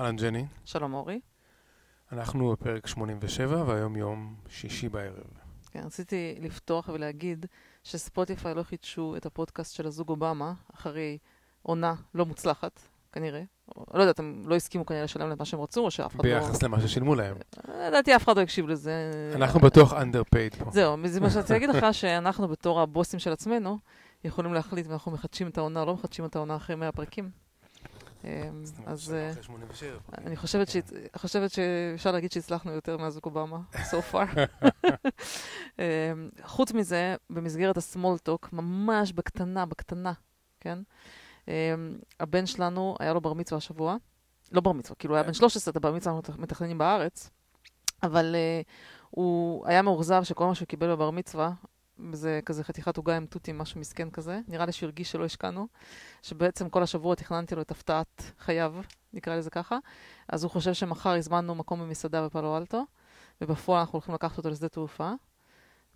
אהלן ג'ני, שלום אורי. אנחנו בפרק 87 והיום יום שישי בערב. כן, רציתי לפתוח ולהגיד שספוטיפיי לא חידשו את הפודקאסט של הזוג אובמה אחרי עונה לא מוצלחת, כנראה. לא יודעת, הם לא הסכימו כנראה לשלם את מה שהם רצו, או שאף אחד לא... ביחס למה ששילמו להם. לדעתי אף אחד לא הקשיב לזה. אנחנו בטוח underpaid פה. זהו, זה מה שרציתי להגיד לך, שאנחנו בתור הבוסים של עצמנו, יכולים להחליט אם אנחנו מחדשים את העונה או לא מחדשים את העונה אחרי 100 פרקים. אמ, אז אה, אחרי 87. אני חושבת ש- חושבת שאפשר להגיד שהצלחנו יותר מהזוג אובמה, so far. אמ, חוץ מזה, במסגרת ה-small talk, ממש בקטנה, בקטנה, כן? אמ, הבן שלנו, היה לו בר מצווה השבוע. לא בר מצווה, כאילו הוא היה בן 13, את הבר מצווה אנחנו מתכננים בארץ, אבל אה, הוא היה מאוכזב שכל מה שהוא קיבל בבר מצווה, זה כזה חתיכת עוגה עם תותים, משהו מסכן כזה. נראה לי שהוא הרגיש שלא השקענו, שבעצם כל השבוע תכננתי לו את הפתעת חייו, נקרא לזה ככה. אז הוא חושב שמחר הזמנו מקום במסעדה בפאלו אלטו, ובפועל אנחנו הולכים לקחת אותו לשדה תעופה,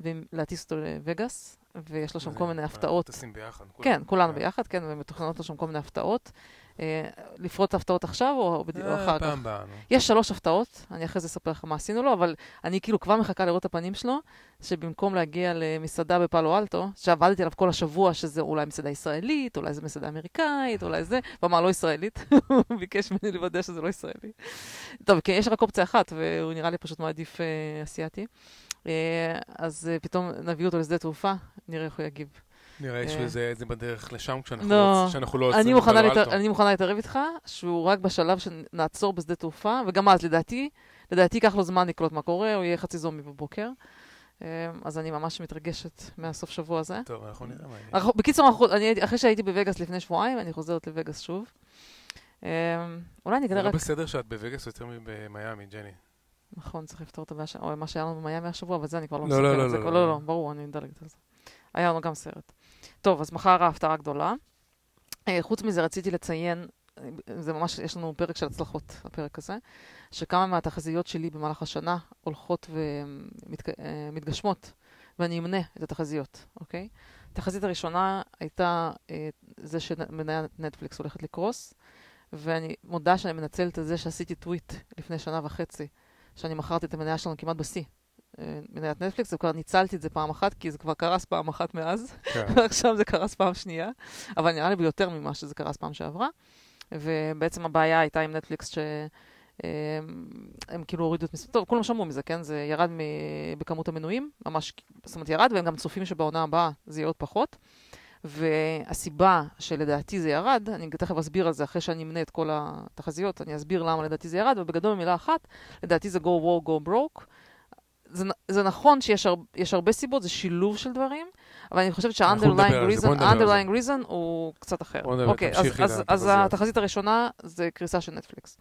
ולהטיס אותו לווגאס, ויש לו שם כל מיני הפתעות. טסים ביחד. כן, כולנו כן. ביחד, כן, ומתוכננות לו שם כל מיני הפתעות. אה, לפרוט את ההפתעות עכשיו או או אה, אחר כך? פעם הבאה. יש שלוש הפתעות, אני אחרי זה אספר לך מה עשינו לו, אבל אני כאילו כבר מחכה לראות את הפנים שלו, שבמקום להגיע למסעדה בפאלו אלטו, שעבדתי עליו כל השבוע, שזה אולי מסעדה ישראלית, אולי זו מסעדה אמריקאית, אולי זה, הוא אמר לא ישראלית, הוא ביקש ממני לוודא שזה לא ישראלי. טוב, כן, יש רק אופציה אחת, והוא נראה לי פשוט מעדיף אה, אסיאתי. אז פתאום נביא אותו לשדה תעופה, נראה איך הוא יגיב. נראה אה. שזה זה בדרך לשם כשאנחנו לא. לא- כשאנחנו לא אני מוכנה, להתערב איתך שהוא רק בשלב שנעצור בשדה תעופה, וגם אז, לדעתי, לדעתי ייקח לו זמן לקלוט מה קורה, הוא יהיה חצי זומי בבוקר. אה, אז אני ממש מתרגשת מהסוף שבוע הזה. טוב, אנחנו נראה מה יהיה. בקיצור, אני, אחרי שהייתי בווגאס לפני שבועיים, אני חוזרת לווגאס שוב. אה, אולי אני זה אגלה לא רק... בסדר שאת בווגאס יותר מבמיאמי, ג'ני. נכון, צריך לפתור את הבעיה. או מה שהיה לנו במיאמי השבוע, אבל זה אני כבר לא לא, מספרת. לא, לא, זה לא, כבר- לא. לא, לא, ברור, אני מדלגת על זה. היה לנו גם סרט. טוב, אז מחר ההפתעה הגדולה. אה, חוץ מזה, רציתי לציין, אה, זה ממש, יש לנו פרק של הצלחות, הפרק הזה, שכמה מהתחזיות שלי במהלך השנה הולכות ומתגשמות, ואני אמנה את התחזיות, אוקיי? התחזית הראשונה הייתה אה, זה שמניית נטפליקס הולכת לקרוס, ואני מודה שאני מנצלת את זה שעשיתי טוויט לפני שנה וחצי, שאני מכרתי את המניה שלנו כמעט בשיא. מניית נטפליקס, וכבר ניצלתי את זה פעם אחת, כי זה כבר קרס פעם אחת מאז, כן. ועכשיו זה קרס פעם שנייה, אבל נראה לי ביותר ממה שזה קרס פעם שעברה. ובעצם הבעיה הייתה עם נטפליקס ש... אה, הם כאילו הורידו את מספר, טוב, כולם שמעו מזה, כן? זה ירד מ- בכמות המנויים, ממש, זאת אומרת, ירד, והם גם צופים שבעונה הבאה זה יהיה עוד פחות. והסיבה שלדעתי זה ירד, אני תכף אסביר על זה אחרי שאני אמנה את כל התחזיות, אני אסביר למה לדעתי זה ירד, ובגדול במילה אחת, לדעתי זה go war, go broke. זה, זה נכון שיש הר, הרבה סיבות, זה שילוב של דברים, אבל אני חושבת שה-underlying reason. ה-underlying reason הוא קצת אחר. נדבר, אוקיי, אז, אז, אז. התחזית הראשונה זה קריסה של נטפליקס.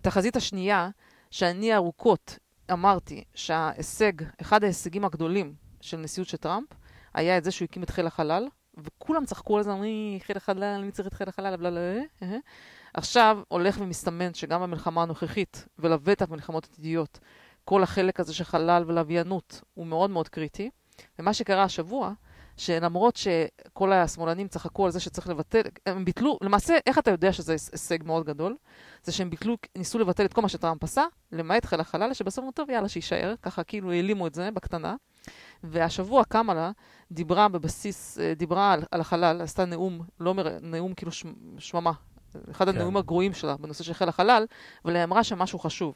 התחזית השנייה, שאני ארוכות אמרתי שההישג, אחד ההישגים הגדולים של נשיאות של טראמפ, היה את זה שהוא הקים את חיל החלל, וכולם צחקו על זה, אמרי, חיל החלל, מי צריך את חיל החלל, בלה בלה בלה. אה. עכשיו הולך ומסתמן שגם במלחמה הנוכחית, ולבטח במלחמות עתידיות, כל החלק הזה של חלל ולוויינות הוא מאוד מאוד קריטי. ומה שקרה השבוע, שלמרות שכל השמאלנים צחקו על זה שצריך לבטל, הם ביטלו, למעשה, איך אתה יודע שזה הישג מאוד גדול? זה שהם ביטלו, ניסו לבטל את כל מה שטראמפ עשה, למעט חיל החלל, שבסוף אמרו, טוב, יאללה, שיישאר, ככה כאילו העלימו את זה בקטנה. והשבוע קמאלה דיברה בבסיס, אה, דיברה על, על החלל, עשתה נאום, לא מר, נאום כאילו שמ, שממה, אחד כן. הנאומים הגרועים שלה בנושא של חיל החלל, אבל היא אמרה שם משהו חשוב.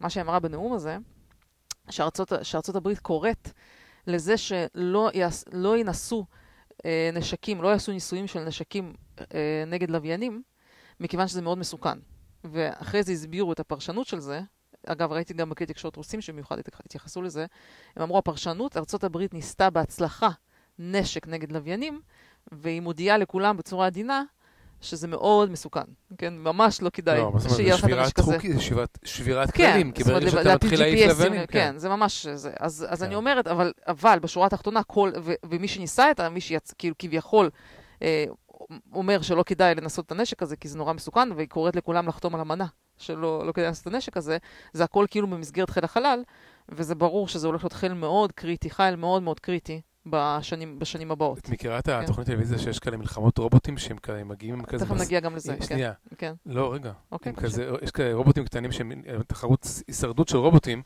מה שהיא אמרה בנאום הזה, שארצות, שארצות הברית קוראת לזה שלא יעש, לא ינסו אה, נשקים, לא יעשו ניסויים של נשקים אה, נגד לוויינים, מכיוון שזה מאוד מסוכן. ואחרי זה הסבירו את הפרשנות של זה, אגב, ראיתי גם בכלי תקשורת רוסים שבמיוחד התייח- התייחסו לזה, הם אמרו, הפרשנות, ארה"ב ניסתה בהצלחה נשק נגד לוויינים, והיא מודיעה לכולם בצורה עדינה שזה מאוד מסוכן, כן? ממש לא כדאי לא, שיהיה לך הנשק הזה. חוקי, שבירת- שבירת כן, כללים, כי ברגע שאתה מתחיל להעיף לבנים, כן, זה ממש זה. אז, אז כן. אני אומרת, אבל, אבל בשורה התחתונה, כל, ו, ומי שניסה את ה... מי שכאילו כביכול אה, אומר שלא כדאי לנסות את הנשק הזה, כי זה נורא מסוכן, והיא קוראת לכולם לחתום על אמנה שלא לא כדאי לנסות את הנשק הזה, זה הכל כאילו במסגרת חיל החלל, וזה ברור שזה הולך להיות חיל מאוד קריטי, חיל מאוד מאוד קריטי בשנים, בשנים הבאות. את מכירה את התוכנית טלוויזיה שיש כאלה מלחמות רובוטים שהם כאלה מגיעים עם כזה... תכף נגיע גם לזה, כן. שנייה. כן. לא, רגע. אוקיי, כזה, יש כאלה רובוטים קטנים שהם אה, תחרות הישרדות של רובוטים,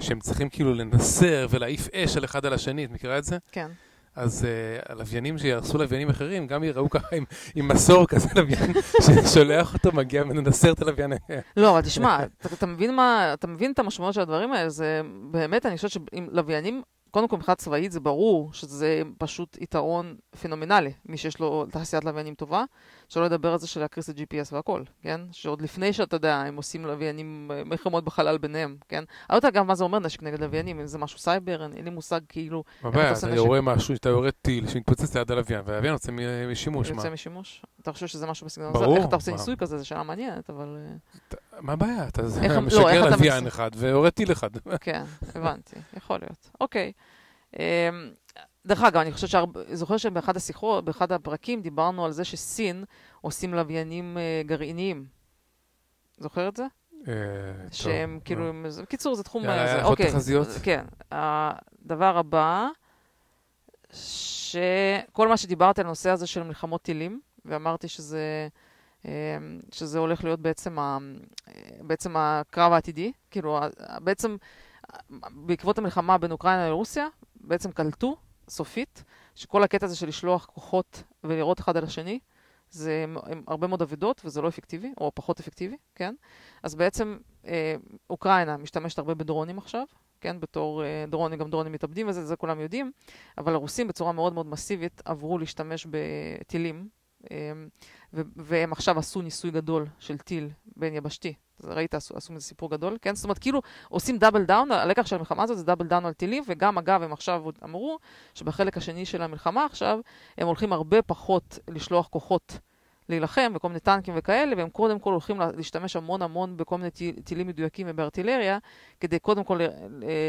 שהם צריכים כאילו לנסר ולהעיף אש על אחד על השני, את מכירה את זה? כן. אז uh, הלוויינים שיהרסו לוויינים אחרים, גם יראו ככה עם, עם מסור כזה לוויין, ששולח אותו, מגיע ומנסר את הלוויין. לא, אבל תשמע, אתה, אתה, מבין מה, אתה מבין את המשמעות של הדברים האלה, זה באמת, אני חושבת שאם לוויינים קודם כל, מבחינת צבאית זה ברור שזה פשוט יתרון פנומנלי, מי שיש לו תעשיית לוויינים טובה, שלא לדבר על זה של להקריס את GPS והכל, כן? שעוד לפני שאתה יודע, הם עושים לוויינים, מלחמות בחלל ביניהם, כן? אני לא יודע גם מה זה אומר נשק נגד לוויינים, אם זה משהו סייבר, אין לי מושג כאילו... מה הבעיה, אתה יורה משהו, אתה יורה טיל שמתפוצץ ליד הלוויין, והלוויין יוצא משימוש, מה? יוצא משימוש? אתה חושב שזה משהו בסגנון הזה? איך אתה עושה ניסוי כזה, זו שאלה מעניינת, אבל... אה, מה הבעיה? אתה לא, משגר לוויין אחד ויורה טיל אחד. כן, הבנתי, יכול להיות. אוקיי. דרך אגב, אני חושבת שהרבה, זוכר שבאחד השיחות, באחד הפרקים, דיברנו על זה שסין עושים לוויינים אה, גרעיניים. זוכר את זה? אה, שהם כאילו, בקיצור, זה תחום... היה עוד תחזיות? כן. הדבר הבא, שכל מה שדיברתי על הנושא הזה של מלחמות טילים, ואמרתי שזה... שזה הולך להיות בעצם, ה, בעצם הקרב העתידי, כאילו בעצם בעקבות המלחמה בין אוקראינה לרוסיה, בעצם קלטו סופית שכל הקטע הזה של לשלוח כוחות ולראות אחד על השני, זה הם הרבה מאוד אבדות וזה לא אפקטיבי, או פחות אפקטיבי, כן? אז בעצם אה, אוקראינה משתמשת הרבה בדרונים עכשיו, כן? בתור אה, דרונים, גם דרונים מתאבדים וזה, זה כולם יודעים, אבל הרוסים בצורה מאוד מאוד מסיבית עברו להשתמש בטילים אמ, והם עכשיו עשו ניסוי גדול של טיל בין יבשתי. ראית, עשו, עשו מזה סיפור גדול, כן? זאת אומרת, כאילו עושים double down, הלקח של המלחמה הזאת זה double down על טילים, וגם אגב, הם עכשיו אמרו שבחלק השני של המלחמה עכשיו, הם הולכים הרבה פחות לשלוח כוחות להילחם בכל מיני טנקים וכאלה, והם קודם כל הולכים להשתמש המון המון בכל מיני טילים מדויקים ובארטילריה, כדי קודם כל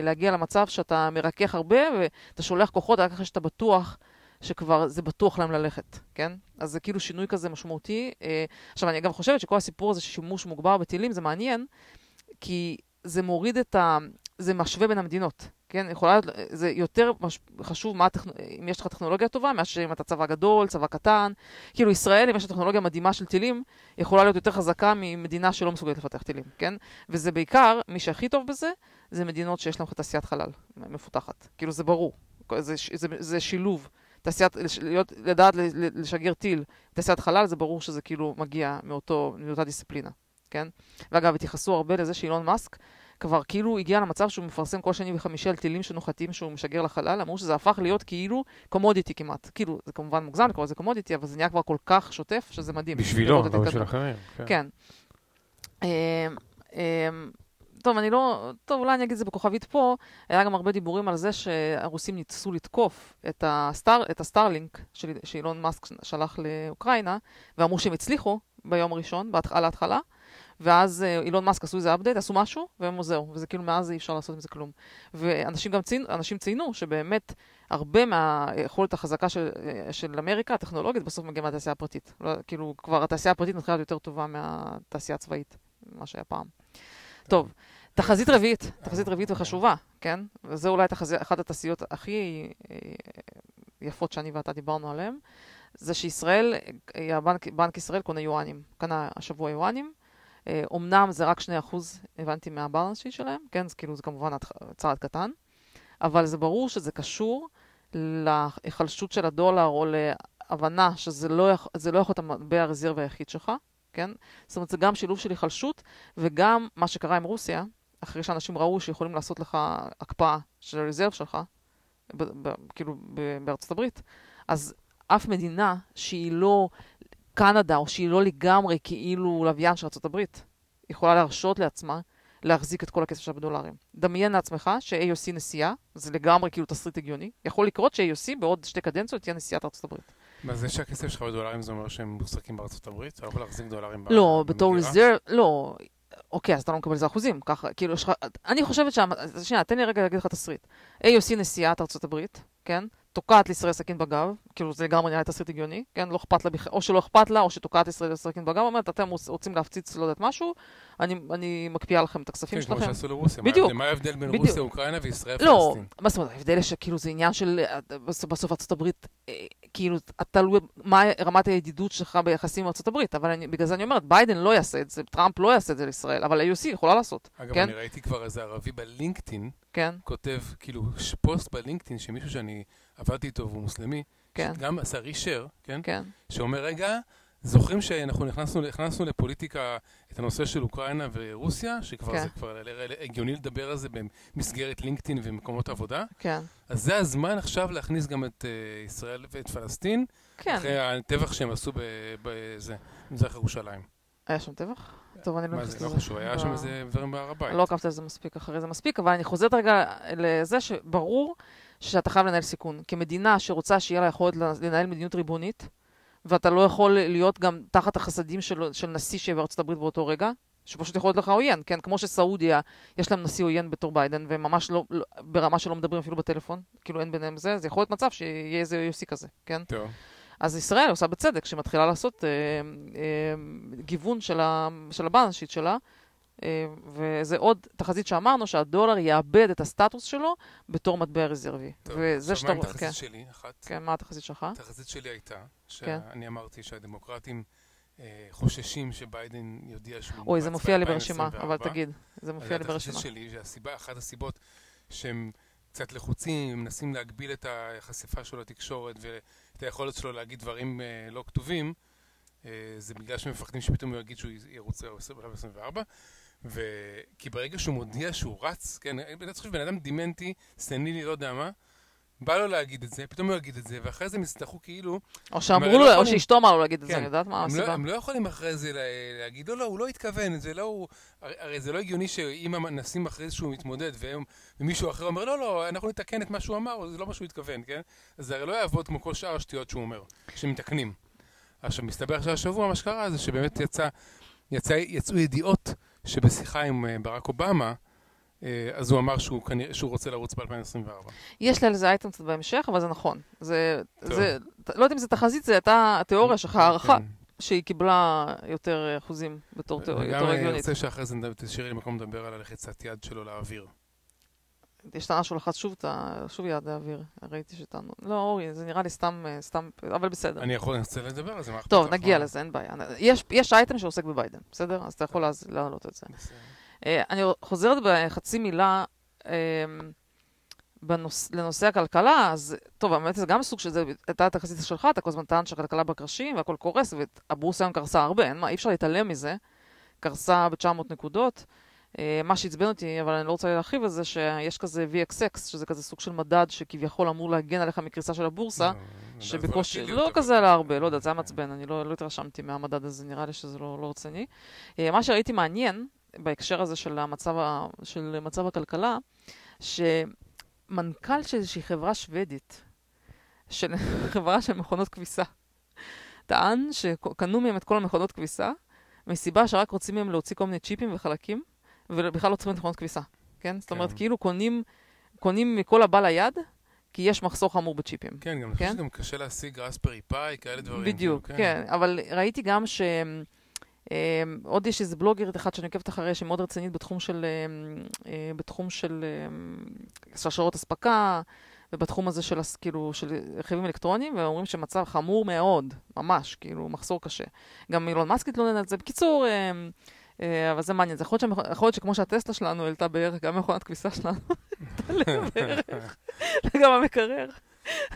להגיע למצב שאתה מרכך הרבה, ואתה שולח כוחות רק אחרי שאתה בטוח שכבר זה בטוח להם ללכת, כן? אז זה כאילו שינוי כזה משמעותי. אה, עכשיו, אני גם חושבת שכל הסיפור הזה של שימוש מוגבר בטילים זה מעניין, כי זה מוריד את ה... זה משווה בין המדינות, כן? יכולה, זה יותר מש... חשוב מה הטכנ... אם יש לך טכנולוגיה טובה, מאשר אם אתה צבא גדול, צבא קטן. כאילו ישראל, אם יש לה טכנולוגיה מדהימה של טילים, יכולה להיות יותר חזקה ממדינה שלא מסוגלת לפתח טילים, כן? וזה בעיקר, מי שהכי טוב בזה, זה מדינות שיש להן תעשיית חלל מפותחת. כאילו זה ברור, זה, זה, זה שילוב תעשיית, להיות, לדעת לשגר טיל, תעשיית חלל, זה ברור שזה כאילו מגיע מאותו, מאותה דיסציפלינה, כן? ואגב, התייחסו הרבה לזה שאילון מאסק כבר כאילו הגיע למצב שהוא מפרסם כל שני וחמישי על טילים שנוחתים שהוא משגר לחלל, אמרו שזה הפך להיות כאילו commodity כמעט. כאילו, זה כמובן מוגזם לקרוא לזה commodity, אבל זה נהיה כבר כל כך שוטף, שזה מדהים. בשבילו, לא בשביל אחרים. כן. כן. טוב, אני לא... טוב, אולי אני אגיד את זה בכוכבית פה. היה גם הרבה דיבורים על זה שהרוסים ניסו לתקוף את, הסטאר, את הסטארלינק של, שאילון מאסק שלח לאוקראינה, ואמרו שהם הצליחו ביום הראשון, על ההתחלה, ואז אה, אילון מאסק עשו איזה אפדייט, עשו משהו, והם זהו, וזה כאילו מאז אי אפשר לעשות עם זה כלום. ואנשים גם ציינו, אנשים ציינו שבאמת הרבה מהיכולת החזקה של, אה, של אמריקה, הטכנולוגית, בסוף מגיעה מהתעשייה הפרטית. לא, כאילו, כבר התעשייה הפרטית מתחילה להיות יותר טובה מהתעשייה הצבאית, מה שהיה פעם. טוב, תחזית רביעית, תחזית רביעית וחשובה, כן? וזו אולי תחז... אחת התעשיות הכי אה, יפות שאני ואתה דיברנו עליהן, זה שישראל, אה, הבנק, בנק ישראל קונה יואנים, קנה השבוע יואנים. אומנם זה רק 2% הבנתי מהבלנס שיט שלהם, כן? זה כאילו זה כמובן צעד קטן, אבל זה ברור שזה קשור להיחלשות של הדולר או להבנה שזה לא, לא יכול להיות המטבע הרזרבה היחיד שלך, כן? זאת אומרת, זה גם שילוב של היחלשות, וגם מה שקרה עם רוסיה, אחרי שאנשים ראו שיכולים לעשות לך הקפאה של הרזרב שלך, ב- ב- כאילו ב- בארצות הברית, אז אף מדינה שהיא לא קנדה, או שהיא לא לגמרי כאילו לוויין של ארצות הברית, יכולה להרשות לעצמה להחזיק את כל הכסף שלה בדולרים. דמיין לעצמך ש-AOC נשיאה, זה לגמרי כאילו תסריט הגיוני, יכול לקרות ש-AOC בעוד שתי קדנציות תהיה נשיאת ארצות הברית. מה זה שהכסף שלך בדולרים זה אומר שהם מוחזקים בארצות הברית? אתה לא יכול להחזיק דולרים במדינה? לא, בתור ריזרב, לא. אוקיי, אז אתה לא מקבל איזה אחוזים, ככה, כאילו, יש לך, אני חושבת שה... שנייה, תן לי רגע להגיד לך תסריט. AOC נשיאת ארצות הברית, כן? תוקעת לישראל סכין בגב, כאילו זה לגמרי נראה תסריט הגיוני, כן? לא אכפת לה או שלא אכפת לה, או שתוקעת לישראל סכין בגב, אומרת, אתם רוצ- רוצים להפציץ, לא יודעת משהו, אני, אני מקפיאה לכם את הכספים כן, כמו שלכם. שעשו לרוסיה. מה בדיוק. מה ההבדל בין בדיוק. רוסיה, אוקראינה וישראל לא, פלסטין? מה זאת אומרת, ההבדל שכאילו זה עניין של, אה, בסוף, ארצות הברית, אה, כאילו, תלוי מה רמת הידידות שלך ביחסים עם ארצות הברית, אבל אני, בגלל זה אני אומרת, ביידן לא יעשה את זה, טראמפ לא יעשה את זה לישראל, אבל ה-EU יכולה לעשות, אגב, כן? אני ראיתי כבר איזה ערבי בלינקדאין, כן, כותב, כאילו, פוסט בלינקדאין שמישהו שאני עבדתי איתו והוא מוסלמי, כן, גם עשה reshare, כן? כן, שאומר, רגע, זוכרים שאנחנו נכנסנו, נכנסנו לפוליטיקה, את הנושא של אוקראינה ורוסיה, שכבר כן. זה כבר הגיוני לדבר על זה במסגרת לינקדאין ומקומות עבודה, כן, אז זה הזמן עכשיו להכניס גם את uh, ישראל ואת פלסטין, כן. אחרי הטבח שהם עשו בזה, במזרח ירושלים. היה שם טבח? טוב, אני לא מה נכנסת זה, לא לזה. חשוב, היה שם איזה דברים בהר הבית. לא עקבת על זה מספיק אחרי זה מספיק, אבל אני חוזרת רגע לזה שברור שאתה חייב לנהל סיכון. כמדינה שרוצה שיהיה לה יכולת לנהל מדיניות ריבונית, ואתה לא יכול להיות גם תחת החסדים של, של נשיא שיהיה בארצות הברית באותו רגע, שפשוט יכול להיות לך עוין, כן? כמו שסעודיה, יש להם נשיא עוין בתור ביידן, וממש לא, לא, ברמה שלא מדברים אפילו בטלפון, כאילו אין ביניהם זה, זה יכול להיות מצב שיהיה איזה יוסי כזה, כן? טוב, אז ישראל עושה בצדק, שמתחילה לעשות אה, אה, גיוון של, ה, של הבאלנס שיט שלה, וזה עוד תחזית שאמרנו שהדולר יאבד את הסטטוס שלו בתור מטבע רזרבי. טוב. וזה עכשיו, מה. עם כן, שלי? אחת. כן, מה התחזית שלך? התחזית שלי הייתה, שאני אמרתי שהדמוקרטים אה, חוששים שביידן יודיע שהוא אוי, זה מופיע לי ברשימה, 2024. אבל תגיד, זה מופיע לי ברשימה. התחזית שלי, שהסיבה, אחת הסיבות שהם קצת לחוצים, הם מנסים להגביל את החשיפה שלו לתקשורת ואת היכולת שלו להגיד דברים אה, לא כתובים, אה, זה בגלל שהם מפחדים שפתאום הוא יגיד שהוא ירוץ ב-2024. וכי ברגע שהוא מודיע שהוא רץ, כן, אני חושב שבן אדם דימנטי, סנילי, לא יודע מה, בא לו להגיד את זה, פתאום הוא יגיד את זה, ואחרי זה הם יצטרכו כאילו, או שאמרו הם לא לו, או שאשתו אמרה לו להגיד את זה, כן. אני יודעת מה הם לא, הסיבה. הם לא יכולים אחרי זה לה- להגיד, לא, לא, הוא לא התכוון, זה לא הוא... הרי, הרי זה לא הגיוני שאם נשים אחרי זה שהוא מתמודד והם, ומישהו אחר אומר, לא, לא, אנחנו נתקן את מה שהוא אמר, זה לא מה שהוא התכוון, כן? אז זה הרי לא יעבוד כמו כל שאר השטויות שהוא אומר, שמתקנים. עכשיו, מסתבר שהשבוע מה שקרה זה שבאמת יצא, יצא, יצאו ידיעות שבשיחה עם אה, ברק אובמה, אה, אז הוא אמר שהוא, כנראה, שהוא רוצה לרוץ ב-2024. יש לי על זה אייטם קצת בהמשך, אבל זה נכון. זה, טוב. זה, לא יודעת אם זה תחזית, זה הייתה התיאוריה שלך, הערכה כן. שהיא קיבלה יותר אחוזים בתור תיאוריה וגם יותר אני הגיונית. רוצה שאחרי זה תשאירי לי מקום לדבר על הלחיצת יד שלו לאוויר. יש טענה שהוא לחץ שוב, את ה- שוב יד האוויר. ראיתי שטענו. לא, אורי, זה נראה לי סתם, אה, סתם, אבל בסדר. אני יכול לנסות לדבר על זה, מה טוב? נגיע? לזה, אין בעיה. יש, יש אייטם שעוסק בביידן, בסדר? אז אתה יכול להעלות את זה. אה, אני חוזרת בחצי מילה אה, בנוס, לנושא הכלכלה, אז טוב, האמת זה גם סוג של זה, הייתה התחזית שלך, אתה כל הזמן טען שהכלכלה בקרשים והכל קורס, והבורסה היום קרסה הרבה, אין מה, אי אפשר להתעלם מזה, קרסה ב-900 נקודות. אה, מה שעצבן אותי, אבל אני לא רוצה להרחיב על זה, שיש כזה VXX, שזה כזה סוג של מדד שכביכול אמור להגן עליך מקריסה של הבורסה, לא, זה שבקושי, לא כזה עלה הרבה, לא יודעת, זה היה מעצבן, אני לא, לא התרשמתי מהמדד הזה, נראה לי שזה לא, לא רציני. אה, מה שראיתי מעניין, בהקשר הזה של מצב הכלכלה, שמנכ"ל של איזושהי חברה שוודית, של חברה של מכונות כביסה, טען שקנו מהם את כל המכונות כביסה, מסיבה שרק רוצים מהם להוציא כל מיני צ'יפים וחלקים, ובכלל לא צריכים מכונות כביסה, כן? זאת אומרת, כן. כאילו קונים, קונים מכל הבא ליד, כי יש מחסור חמור בצ'יפים. כן, גם אני חושב כן? שגם קשה להשיג רספרי פאי, כאלה דברים. בדיוק, כאילו, כן. אבל ראיתי גם ש... אמ, עוד יש איזה בלוגרית אחת שאני עוקבת אחריה, שהיא מאוד רצינית בתחום של, אמ, אה, בתחום של אמ, שרשרות אספקה, ובתחום הזה של, כאילו, של רכיבים אלקטרוניים, ואומרים שמצב חמור מאוד, ממש, כאילו, מחסור קשה. גם אילון מאסק התלונן על זה. בקיצור, אבל זה מעניין. זה יכול להיות, שהמכ- יכול להיות שכמו שהטסלה שלנו העלתה בערך, גם מכונת כביסה שלנו תעלה בערך, וגם המקרר.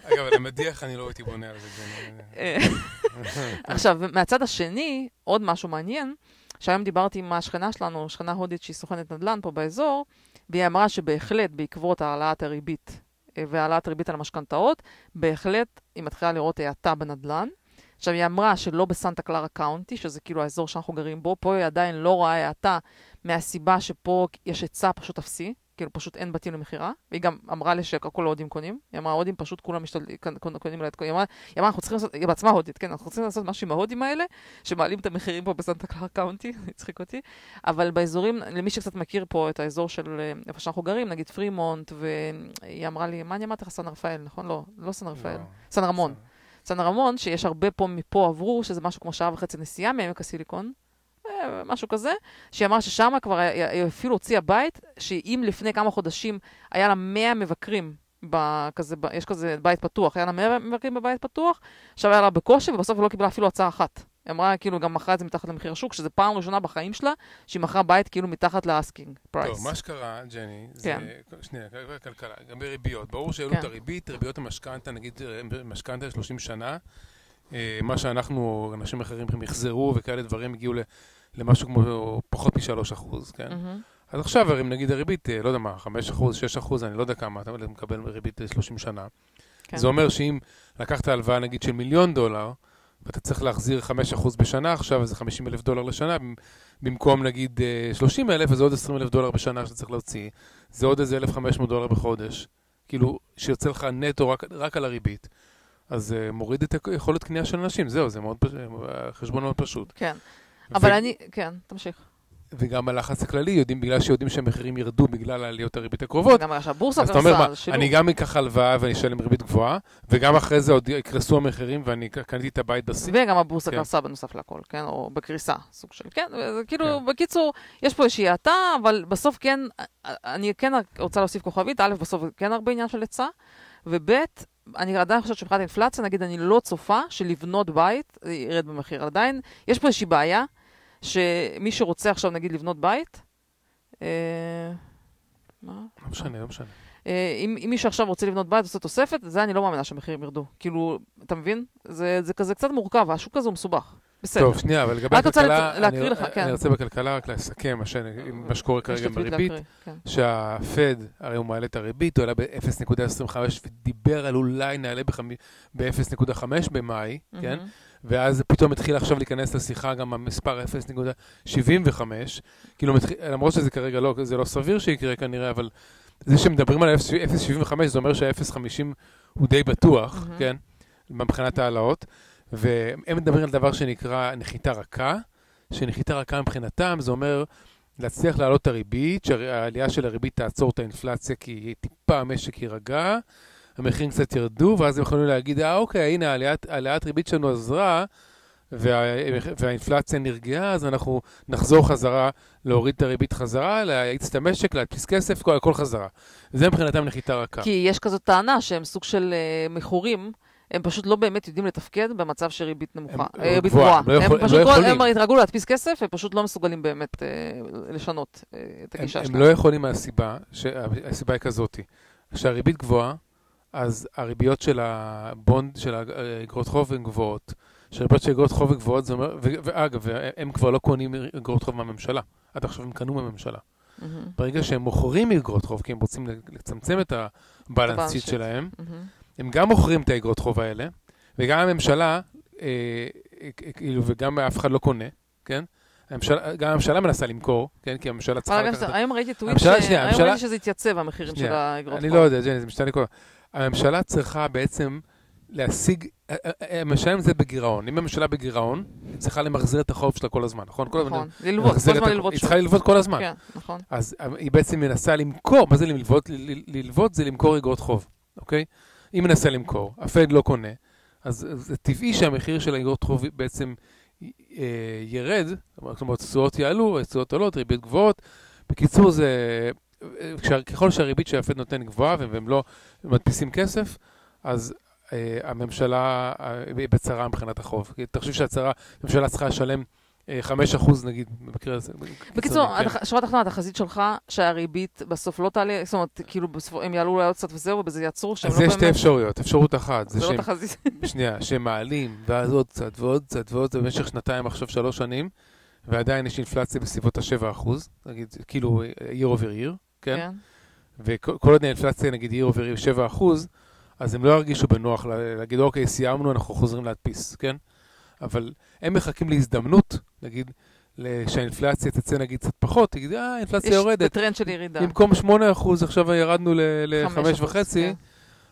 אגב, על המדיח אני לא הייתי בונה על זה. זה- אה, עכשיו, מהצד השני, עוד משהו מעניין, שהיום דיברתי עם השכנה שלנו, שכנה הודית שהיא סוכנת נדל"ן פה באזור, והיא אמרה שבהחלט בעקבות העלאת הריבית אה, והעלאת הריבית על המשכנתאות, בהחלט היא מתחילה לראות האטה בנדל"ן. עכשיו, היא אמרה שלא בסנטה קלרה County, שזה כאילו האזור שאנחנו גרים בו, פה היא עדיין לא רואה האטה מהסיבה שפה יש היצע פשוט אפסי, כאילו פשוט אין בתים למכירה, והיא גם אמרה לי שהכל ההודים קונים, היא אמרה ההודים פשוט כולם משתלטים, קונים לה את כל, היא אמרה, היא אמרה אנחנו צריכים לעשות, היא בעצמה הודית, כן, אנחנו צריכים לעשות משהו עם ההודים האלה, שמעלים את המחירים פה בסנטה קלרה County, הצחיק אותי, אבל באזורים, למי שקצת מכיר פה את האזור של אה, איפה שאנחנו גרים, נגיד פרימונט, והיא אמרה לי, מה אני אמרתי לך, סן רפאל, נכון? לא, לא סן רפאל, לא. סן רמון. סן רמון, שיש הרבה פה מפה עברו, שזה משהו כמו שעה וחצי נסיעה מעמק הסיליקון, אה, משהו כזה, שהיא אמרה ששם כבר היא אפילו הוציאה בית, שאם לפני כמה חודשים היה לה 100 מבקרים, בכזה, יש כזה בית פתוח, היה לה 100 מבקרים בבית פתוח, עכשיו היה לה בקושי, ובסוף היא לא קיבלה אפילו הצעה אחת. היא אמרה, כאילו, גם מכרה את זה מתחת למחיר השוק, שזה פעם ראשונה בחיים שלה, שהיא מכרה בית כאילו מתחת ל asking price. טוב, מה שקרה, ג'ני, זה... כן. שנייה, כלכלה, גם בריביות. ברור שהעלו כן. את הריבית, ריביות המשכנתה, נגיד אה, משכנתה ל-30 שנה, אה, מה שאנחנו, אנשים אחרים יחזרו וכאלה דברים הגיעו למשהו כמו פחות מ-3 אחוז, כן? מהמם. אז עכשיו, אם נגיד הריבית, אה, לא יודע מה, 5 אחוז, 6 אחוז, אני לא יודע כמה, אתה מקבל ריבית אה, 30 שנה. כן. זה אומר שאם לקחת הלוואה נגיד של מיליון דולר, ואתה צריך להחזיר 5% בשנה עכשיו, אז זה 50 אלף דולר לשנה, במ- במקום נגיד אה, 30 אלף, אז זה עוד 20 אלף דולר בשנה שאתה צריך להוציא, זה עוד איזה 1,500 דולר בחודש, כאילו, שיוצא לך נטו רק, רק על הריבית. אז זה מוריד את היכולת קנייה של אנשים, זהו, זה מאוד פשוט, חשבון מאוד פשוט. כן. אבל ו- אני, כן, תמשיך. וגם הלחץ הכללי, יודעים, בגלל שיודעים שהמחירים ירדו בגלל העליות הריבית הקרובות, גם שהבורסה אז אתה אומר, קרסה, מה, שילוב. אני גם אקח הלוואה ואני אשלם ריבית גבוהה, וגם אחרי זה עוד יקרסו המחירים ואני קניתי את הבית בשיא. וגם הבורסה כן. קרסה בנוסף לכל, כן? או בקריסה, סוג של, כן? זה כאילו, כן. בקיצור, יש פה איזושהי האטה, אבל בסוף כן, אני כן רוצה להוסיף כוכבית, א', בסוף כן הרבה עניין של היצע, וב', אני עדיין חושבת שמבחינת אינפלציה, נגיד, אני לא צופה שלבנות בית ירד במחיר. עדיין, יש פה איזושהי בעיה, שמי שרוצה עכשיו, נגיד, לבנות בית, אה, מה? לא משנה, לא משנה. אה, אם, אם מישהו עכשיו רוצה לבנות בית, עושה תוספת, זה אני לא מאמינה שהמחירים ירדו. כאילו, אתה מבין? זה, זה כזה קצת מורכב, השוק הזה הוא מסובך. בסדר. טוב, שנייה, אבל לגבי הכלכלה, להקריא אני- לך, כן. אני רוצה בכלכלה רק לסכם מה שקורה כרגע בריבית, כן. שהפד, הרי הוא מעלה את הריבית, הוא עלה ב-0.25 ודיבר על אולי נעלה ב-0.5 במאי, כן? ואז פתאום התחיל עכשיו להיכנס לשיחה גם המספר 0.75, כאילו מתחיל- למרות שזה כרגע לא, זה לא סביר שיקרה כנראה, אבל זה שמדברים על 0.75 זה אומר שה-0.50 הוא די בטוח, מהמם. כן? מבחינת העלאות, והם מדברים על דבר שנקרא נחיתה רכה, שנחיתה רכה מבחינתם זה אומר להצליח להעלות את הריבית, שהעלייה של הריבית תעצור את האינפלציה כי טיפה המשק יירגע, המחירים קצת ירדו, ואז הם יכולים להגיד, אה, אוקיי, הנה, העליית, ריבית שלנו עזרה, וה, והאינפלציה נרגעה, אז אנחנו נחזור חזרה, להוריד את הריבית חזרה, להאיץ את המשק, להדפיס כסף, כל, הכל חזרה. זה מבחינתם נחיתה רכה. כי יש כזאת טענה שהם סוג של אה, מכורים, הם פשוט לא באמת יודעים לתפקד במצב של ריבית נמוכה, הם- אה, ריבית גבוהה. הם לא הם הם פשוט לא לא-. הם התרגלו להדפיס כסף, הם פשוט לא מסוגלים באמת אה, לשנות אה, את הם, הגישה הם שלהם. לא יכולים מהסיבה, ש- הסיבה היא כזאת, כשהריבית גבוהה, אז הריביות של הבונד, של האגרות חוב הן גבוהות. שהריביות של אגרות חוב הן גבוהות, זה אומר, ואגב, הם כבר לא קונים אגרות חוב מהממשלה. עד עכשיו הם קנו מהממשלה. מהמם, ברגע שהם מוכרים אגרות חוב, כי הם רוצים לצמצם את הבלנס שיט. שלהם, מהמם. הם גם מוכרים את האגרות חוב האלה, וגם הממשלה, אה, אה, כאילו, וגם אף אחד לא קונה, כן? הממשלה, גם הממשלה מנסה למכור, כן? כי הממשלה צריכה היום ראיתי טוויט, היום ראיתי שזה התייצב, המחירים של האגרות אני חוב. לא יודע, זה משתנה כל הממשלה צריכה בעצם להשיג, אה, אה, הממשלה נמצאת בגירעון. אם הממשלה בגירעון, היא צריכה למחזר את החוב שלה כל הזמן, נכון? נכון, ללוות, כל הזמן ה- ללוות היא. צריכה ללוות כל הזמן. כן, נכון. אז אה, היא בעצם מנסה למכור, מה זה ללוות? ללוות זה למכור אגרות חוב, אוקיי? היא מנסה למכור, הפד לא קונה, אז זה טבעי שהמחיר של האגרות חוב בעצם אה, ירד, כלומר, התשואות יעלו, התשואות עולות, ריבית גבוהות. בקיצור, זה... אה, ככל שהריבית שהפד נותן גבוהה והם- לא מדפיסים כסף, אז אה, הממשלה אה, היא בצרה מבחינת החוב. כי תחשוב שהצרה, הממשלה צריכה לשלם אה, 5% נגיד, במקרה הזה. בקיצור, השורה התחתונה, התחזית שלך, שהריבית בסוף לא תעלה, זאת אומרת, כאילו, בסוף הם יעלו אולי עוד קצת וזהו, ובזה יעצרו, שהם אז לא יש שתי באמת... אפשרויות. אפשרות אחת, זה לא שהם, תחזית. שנייה, שהם מעלים, ואז עוד קצת ועוד קצת ועוד קצת במשך שנתיים, עכשיו שלוש שנים, ועדיין יש אינפלציה בסביבות ה-7%, נגיד, כאילו, year over year, כן? כן. וכל עוד האינפלציה, נגיד, over year 7%, אז הם לא ירגישו בנוח לה- להגיד, אוקיי, סיימנו, אנחנו חוזרים להדפיס, כן? אבל הם מחכים להזדמנות, נגיד, שהאינפלציה תצא נגיד קצת פחות, תגיד, אה, האינפלציה יש יורדת. טרנד של ירידה. במקום 8% עכשיו ירדנו חמש ל-5.5, אחוז, כן.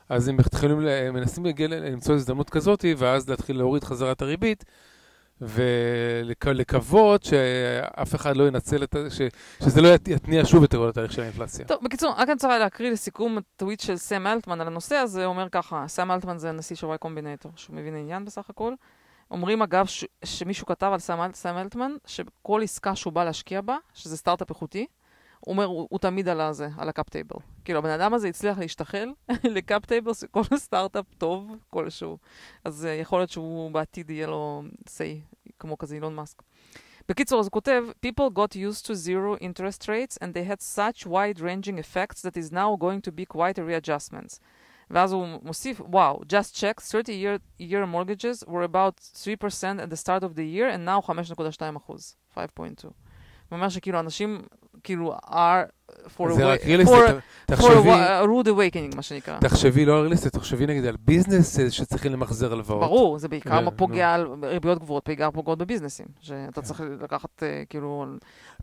אז הם מתחילים, מנסים למצוא הזדמנות כזאת, ואז להתחיל להוריד חזרה את הריבית, ולקוות שאף אחד לא ינצל את ה... ש- שזה לא ית- יתניע שוב את כל התהליך של האינפלציה. טוב, בקיצור, רק אני רוצה להקריא לסיכום טוויט של סם אלטמן על הנושא הזה, הוא אומר ככה, סם אלטמן זה הנשיא של וואי קומבינטור, שהוא מבין עניין בסך הכל. אומרים אגב ש- שמישהו כתב על סם אלטמן, שכל עסקה שהוא בא להשקיע בה, שזה סטארט-אפ איכותי, הוא אומר, הוא, הוא תמיד על הזה, על ה cap table. כאילו, הבן אדם הזה הצליח להשתחל ל cap table כל סטארט-אפ טוב כלשהו. אז uh, יכול להיות שהוא בעתיד יהיה לו say, כמו כזה אילון מאסק. בקיצור, אז הוא כותב, People got used to zero interest rates and they had such wide-ranging effects that is now going to be quite a readjustments. ואז הוא מוסיף, וואו, just check, 30 year, year mortgages were about 3% at the start of the year and now 5.2 אחוז, 5.2. הוא אומר שכאילו אנשים, כאילו, are for, זה a, רק wa- ריאליסטי, for, for a rude awakening, מה שנקרא. תחשבי לא ריאליסטי, תחשבי נגיד על ביזנס אה, שצריכים למחזר הלוואות. ברור, זה בעיקר ו- פוגע על ריביות גבוהות, בעיקר פוגעות בביזנסים. שאתה צריך לקחת, אה, כאילו...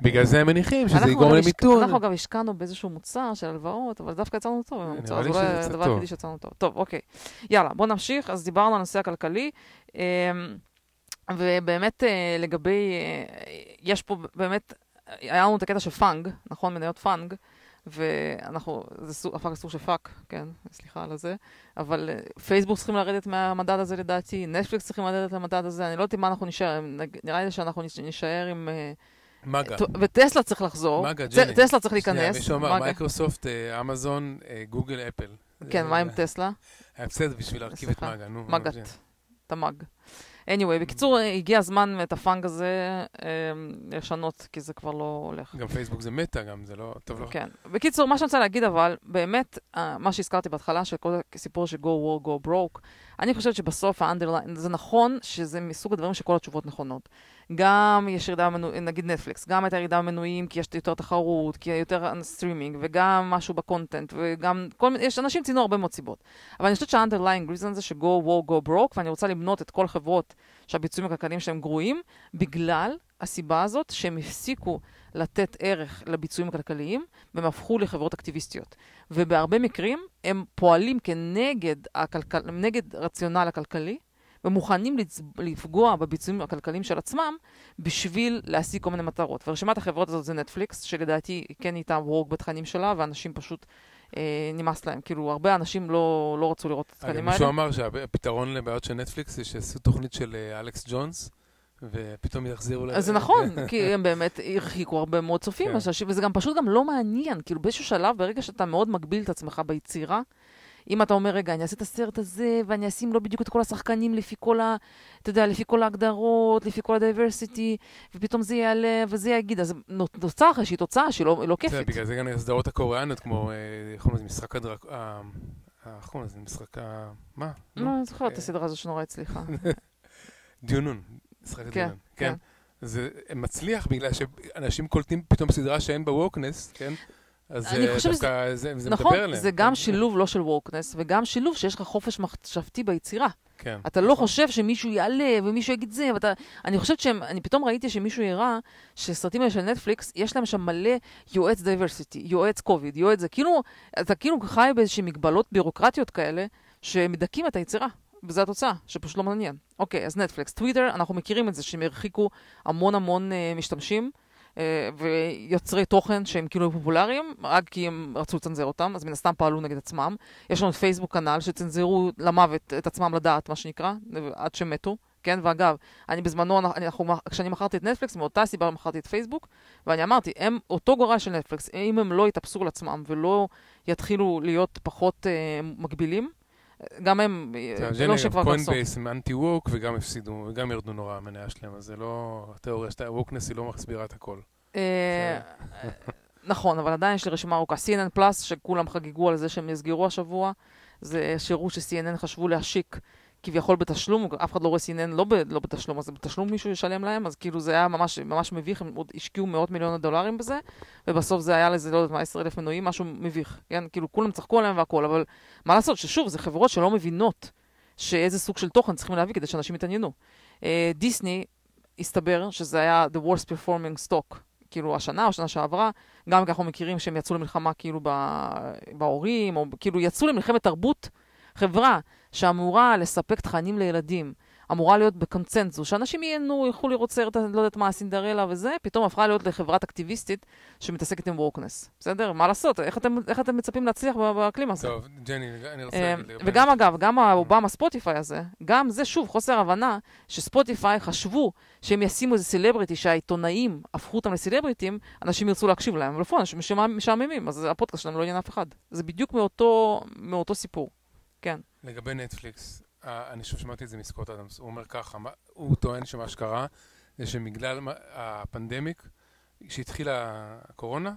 בגלל זה הם מניחים שזה יגרום למיתון. אנחנו אגב השקענו באיזשהו מוצר של הלוואות, אבל דווקא יצאנו טוב עם המוצר, זה לי אולי הדבר. היחידי שיצאנו טוב. טוב, אוקיי. יאללה, בוא נמשיך. אז דיברנו על הנושא הכלכלי, אמ, ובאמת אה, לגבי, יש פה באמת, היה לנו את הקטע של פאנג, נכון? מניות פאנג. ואנחנו, זה סוג, הפך לסוג של fuck, כן, סליחה על הזה, אבל אה, פייסבוק צריכים לרדת מהמדד הזה לדעתי, נטפליקס צריכים לרדת למדד הזה, אני לא יודעת מה אנחנו נישאר, נג- נראה לי שאנחנו נש- נישאר עם... אה, מגה. וטסלה צריך לחזור, מגה, ג'ני. טסלה צריך שנייה, להיכנס, מישהו אמר. מייקרוסופט, אה, אמזון, גוגל, אפל. כן, זה- מה עם טסלה? היה בסדר בשביל להרכיב את. מגה, נו. מגת, את המג. Anyway, בקיצור, הגיע הזמן את הפאנג הזה אה, לשנות, כי זה כבר לא הולך. גם פייסבוק זה מטא, גם זה לא... טוב, לא. כן. בקיצור, מה שאני רוצה להגיד אבל, באמת, אה, מה שהזכרתי בהתחלה, של כל הסיפור של go woke, go broke, אני חושבת שבסוף ה-underline, זה נכון שזה מסוג הדברים שכל התשובות נכונות. גם יש ירידה במנויים, נגיד נטפליקס, גם הייתה ירידה במנויים כי יש יותר תחרות, כי יותר סטרימינג, וגם משהו ב content, וגם כל מיני, יש אנשים ציינו הרבה מאוד סיבות. אבל אני חושבת שה-underlying reason זה ש-go war, go broke, ואני רוצה למנות את כל החברות שהביצועים הכלכליים שלהם גרועים, בגלל הסיבה הזאת שהם הפסיקו לתת ערך לביצועים הכלכליים, והם הפכו לחברות אקטיביסטיות. ובהרבה מקרים הם פועלים כנגד הכלכל... נגד רציונל הכלכלי, ומוכנים. לפגוע בביצועים הכלכליים של עצמם בשביל להשיג כל מיני מטרות. ורשימת החברות הזאת זה נטפליקס, שלדעתי כן הייתה ווג בתכנים שלה, ואנשים פשוט אה, נמאס להם. כאילו, הרבה אנשים לא, לא רצו לראות את אגב, התכנים מישהו האלה. אמר שהפתרון לבעיות של נטפליקס זה שעשו תוכנית של אה, אלכס ג'ונס, ופתאום יחזירו ל... אז זה נכון, כי הם באמת הרחיקו הרבה מאוד צופים, כן. וזה גם פשוט גם לא מעניין. כאילו באיזשהו שלב, ברגע שאתה מאוד מגביל את עצמך ביצירה, אם אתה אומר, רגע, אני אעשה את הסרט הזה, ואני אשים לו בדיוק את כל השחקנים לפי כל ה... אתה יודע, לפי כל ההגדרות, לפי כל ה diversity, ופתאום זה יעלה וזה יגיד, אז נוצר איזושהי תוצאה שהיא לא, לא זה, כיפית. בגלל זה גם הסדרות הקוריאניות, כמו, אה, איך קוראים לזה, משחק הדרק... אה, אה, איך קוראים לזה, משחק ה... מה? לא, אני זוכרת את הסדרה הזו שנורא הצליחה. דיונון. משחק כן, הדיונון. כן. כן. זה מצליח בגלל שאנשים קולטים פתאום סדרה שאין בה ווקנס, כן? אז אני אה, דווקא זה זה נכון, מדבר אליהם. זה גם כן. שילוב לא של וורקנס, וגם שילוב שיש לך חופש מחשבתי ביצירה. כן. אתה לא נכון. חושב שמישהו יעלה ומישהו יגיד זה, ואתה... אני חושבת שהם... אני פתאום ראיתי שמישהו הראה שסרטים האלה של נטפליקס, יש להם שם מלא יועץ diversity, יועץ קוביד, יועץ זה. כאילו, אתה כאילו חי באיזושהי מגבלות בירוקרטיות כאלה, שמדכאים את היצירה. וזו התוצאה, שפשוט לא מעניין. אוקיי, אז נטפליקס. טוויטר, אנחנו מכירים את זה, שהם הרחיקו המון המון אה, משתמשים. אה, ויוצרי תוכן שהם כאילו פופולריים, רק כי הם רצו לצנזר אותם, אז מן הסתם פעלו נגד עצמם. יש לנו את פייסבוק כנ"ל שצנזרו למוות את עצמם לדעת, מה שנקרא, עד שמתו. כן, ואגב, אני בזמנו, אני- אנחנו, כשאני מכרתי את נטפליקס, מאותה סיבה מכרתי את פייסבוק, ואני אמרתי, הם אותו גורל של נטפליקס, אם הם לא יתאפסו על עצמם ולא יתחילו להיות פחות אה, מגבילים, גם הם, אה, זה לא שכבר קרסו. קוינבייס הם anti-woke וגם הפסידו, וגם ירדו נורא המניה שלהם, אז זה לא, התיאוריה שאתה, wokeness היא לא מסבירה את הכל. אה, נכון, אבל עדיין יש לי רשימה ארוכה. CNN Plus, שכולם חגגו על זה שהם נסגרו השבוע, זה שירות ש-CNN חשבו להשיק כביכול בתשלום, אף אחד לא רואה CNN לא, ב, לא בתשלום, אז בתשלום מישהו ישלם להם, אז כאילו זה היה ממש, ממש מביך, הם עוד השקיעו מאות מיליוני דולרים בזה, ובסוף זה היה לזה, לא יודעת מה, 10 אלף מנויים, משהו מביך, כן? כאילו כולם צחקו עליהם והכל, אבל מה לעשות, ששוב, זה חברות שלא מבינות שאיזה סוג של תוכן צריכים להביא כדי שאנשים יתעניינו. אה, דיסני, הסתבר שזה היה the worst performing stock, כאילו השנה או שנה שעברה, גם כי אנחנו מכירים שהם יצאו למלחמה כאילו בהורים, או כאילו יצאו למלחמת תרבות. חברה שאמורה לספק תכנים לילדים, אמורה להיות בקונצנזוס, שאנשים ייהנו, ילכו לראות סרט, אני לא יודעת מה, סינדרלה וזה, פתאום הפכה להיות לחברת אקטיביסטית שמתעסקת עם וורקנס. בסדר? מה לעשות? איך אתם, איך אתם מצפים להצליח באקלים הזה? טוב, ג'ני, אני רוצה אה, להגיד. וגם אגב, גם האובמה ספוטיפיי הזה, גם זה שוב חוסר הבנה שספוטיפיי חשבו שהם ישימו איזה סלבריטי שהעיתונאים הפכו אותם לסלבריטים, אנשים ירצו להקשיב להם, אבל בפועל אנשים משעממים, אז הפודקאסט שלנו לא עניין אף אחד. זה בדיוק מאותו, מאותו סיפור. כן. לגבי נטפליקס, אה, אני שוב שמעתי את זה מסקוט אדמס, הוא אומר ככה, הוא טוען שמה שקרה זה שבגלל מה- הפנדמיק, כשהתחילה הקורונה,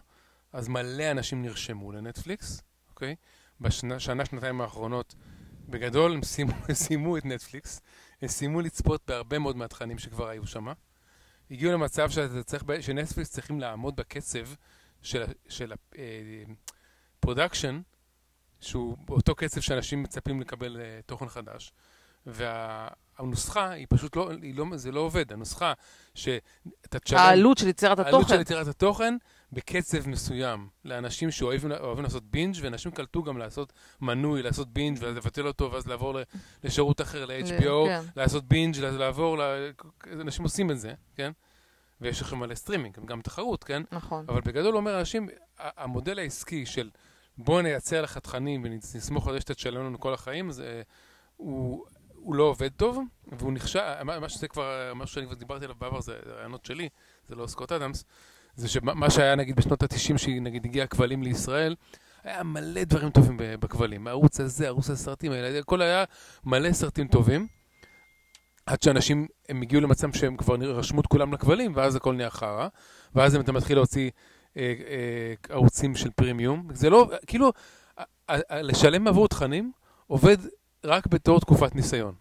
אז מלא אנשים נרשמו לנטפליקס, אוקיי? בשנה, שנה, שנתיים האחרונות, בגדול הם סיימו, סיימו את נטפליקס, הם סיימו לצפות בהרבה מאוד מהתכנים שכבר היו שם. הגיעו למצב צריך, שנטפליקס צריכים לעמוד בקצב של, של ה production, שהוא באותו קצב שאנשים מצפים לקבל אה, תוכן חדש. והנוסחה היא פשוט לא, היא לא, זה לא עובד. הנוסחה שאתה תשלם... העלות של יצירת העלות התוכן. של יצירת התוכן בקצב מסוים לאנשים שאוהבים אוהבים לעשות binge ואנשים קלטו גם לעשות מנוי, לעשות binge ואז לבטל אותו ואז לעבור לשירות אחר, ל-HBO, כן. לעשות binge, לעבור, אנשים עושים את זה, כן? ויש לכם מלא סטרימינג, גם תחרות, כן? נכון. אבל בגדול אומר אנשים, המודל העסקי של בוא נייצר לך תכנים ונסמוך על זה שאתה תשלם לנו כל החיים, זה, הוא, הוא לא עובד טוב, והוא נכשל, מה שזה כבר, מה שאני כבר דיברתי עליו בעבר, זה רעיונות שלי, זה לא סקוט אדמס, זה שמה שהיה נגיד בשנות ה-90, שנגיד הגיע הכבלים לישראל, היה מלא דברים טובים בכבלים, הערוץ הזה, ערוץ הסרטים האלה, הכל היה מלא סרטים טובים, עד שאנשים, הם הגיעו למצב שהם כבר רשמו את כולם לכבלים, ואז הכל נהיה חרא, ואז אתה מתחיל להוציא אה, אה, ערוצים של פרימיום. זה לא, כאילו, לשלם עבור תכנים עובד רק בתור תקופת ניסיון.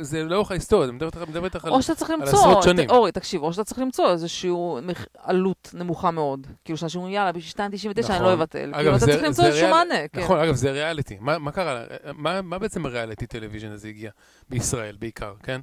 זה לאורך ההיסטוריה, אני מדבר איתך- מדבר איתך על... או שאתה צריך על למצוא, עשרות שנים. אורי, תקשיב, או שאתה צריך למצוא איזשהו מח- עלות נמוכה מאוד. כאילו שאנשים אומרים, יאללה, בשביל 2.99 אני נכון. לא אבטל. אגב, כאילו, אתה זה- צריך למצוא זה איזשהו מענה. כן. נכון, אגב, זה ריאליטי. מה, מה קרה? מה, מה בעצם ה reality television הזה הגיע? בישראל בעיקר, כן?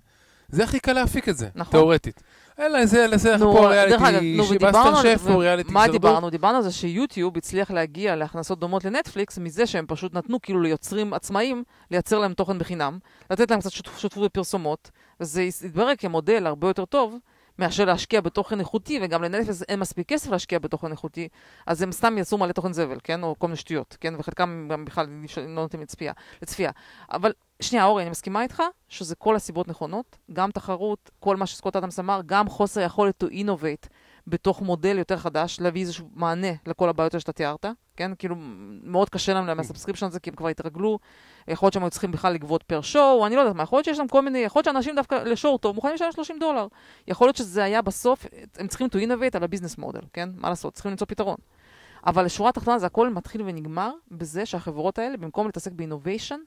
זה הכי קל להפיק את זה, נכון. תיאורטית. אלא זה, לזה אנחנו נו, פה ריאליטי, שמאסטר שף הוא ריאליטי מה. דיברנו? דיברנו על זה שיוטיוב הצליח להגיע להכנסות דומות לנטפליקס מזה שהם פשוט נתנו כאילו ליוצרים עצמאיים לייצר להם תוכן בחינם, לתת להם קצת שותפ- שותפות בפרסומות, וזה התברר כמודל הרבה יותר טוב מאשר להשקיע בתוכן איכותי, וגם לנטפליקס אין מספיק כסף להשקיע בתוכן איכותי, אז הם סתם יצרו מלא תוכן זבל, כן? או כל מיני שטויות, כן? וחלקם גם בכלל לא נותנים לצפייה. לצפייה. אבל שנייה, אורי, אני מסכימה איתך שזה כל הסיבות נכונות, גם תחרות, כל מה שסקוט אדמס אמר, גם חוסר יכולת to innovate בתוך מודל יותר חדש, להביא איזשהו מענה לכל הבעיות שאתה תיארת, כן? כאילו, מאוד קשה להם להם ה subscription הזה, כי הם כבר התרגלו, יכול להיות שהם היו צריכים בכלל לגבות per show, אני לא יודעת מה, יכול להיות שיש להם כל מיני, יכול להיות שאנשים דווקא ל show טוב מוכנים לשלם 30 דולר. יכול להיות שזה היה בסוף, הם צריכים to innovate על ה business model, כן? מה לעשות? צריכים למצוא פתרון. אבל לשורה התחתונה זה הכל מתחיל ונגמר בזה שהחברות האלה, במקום להתעסק ב innovation,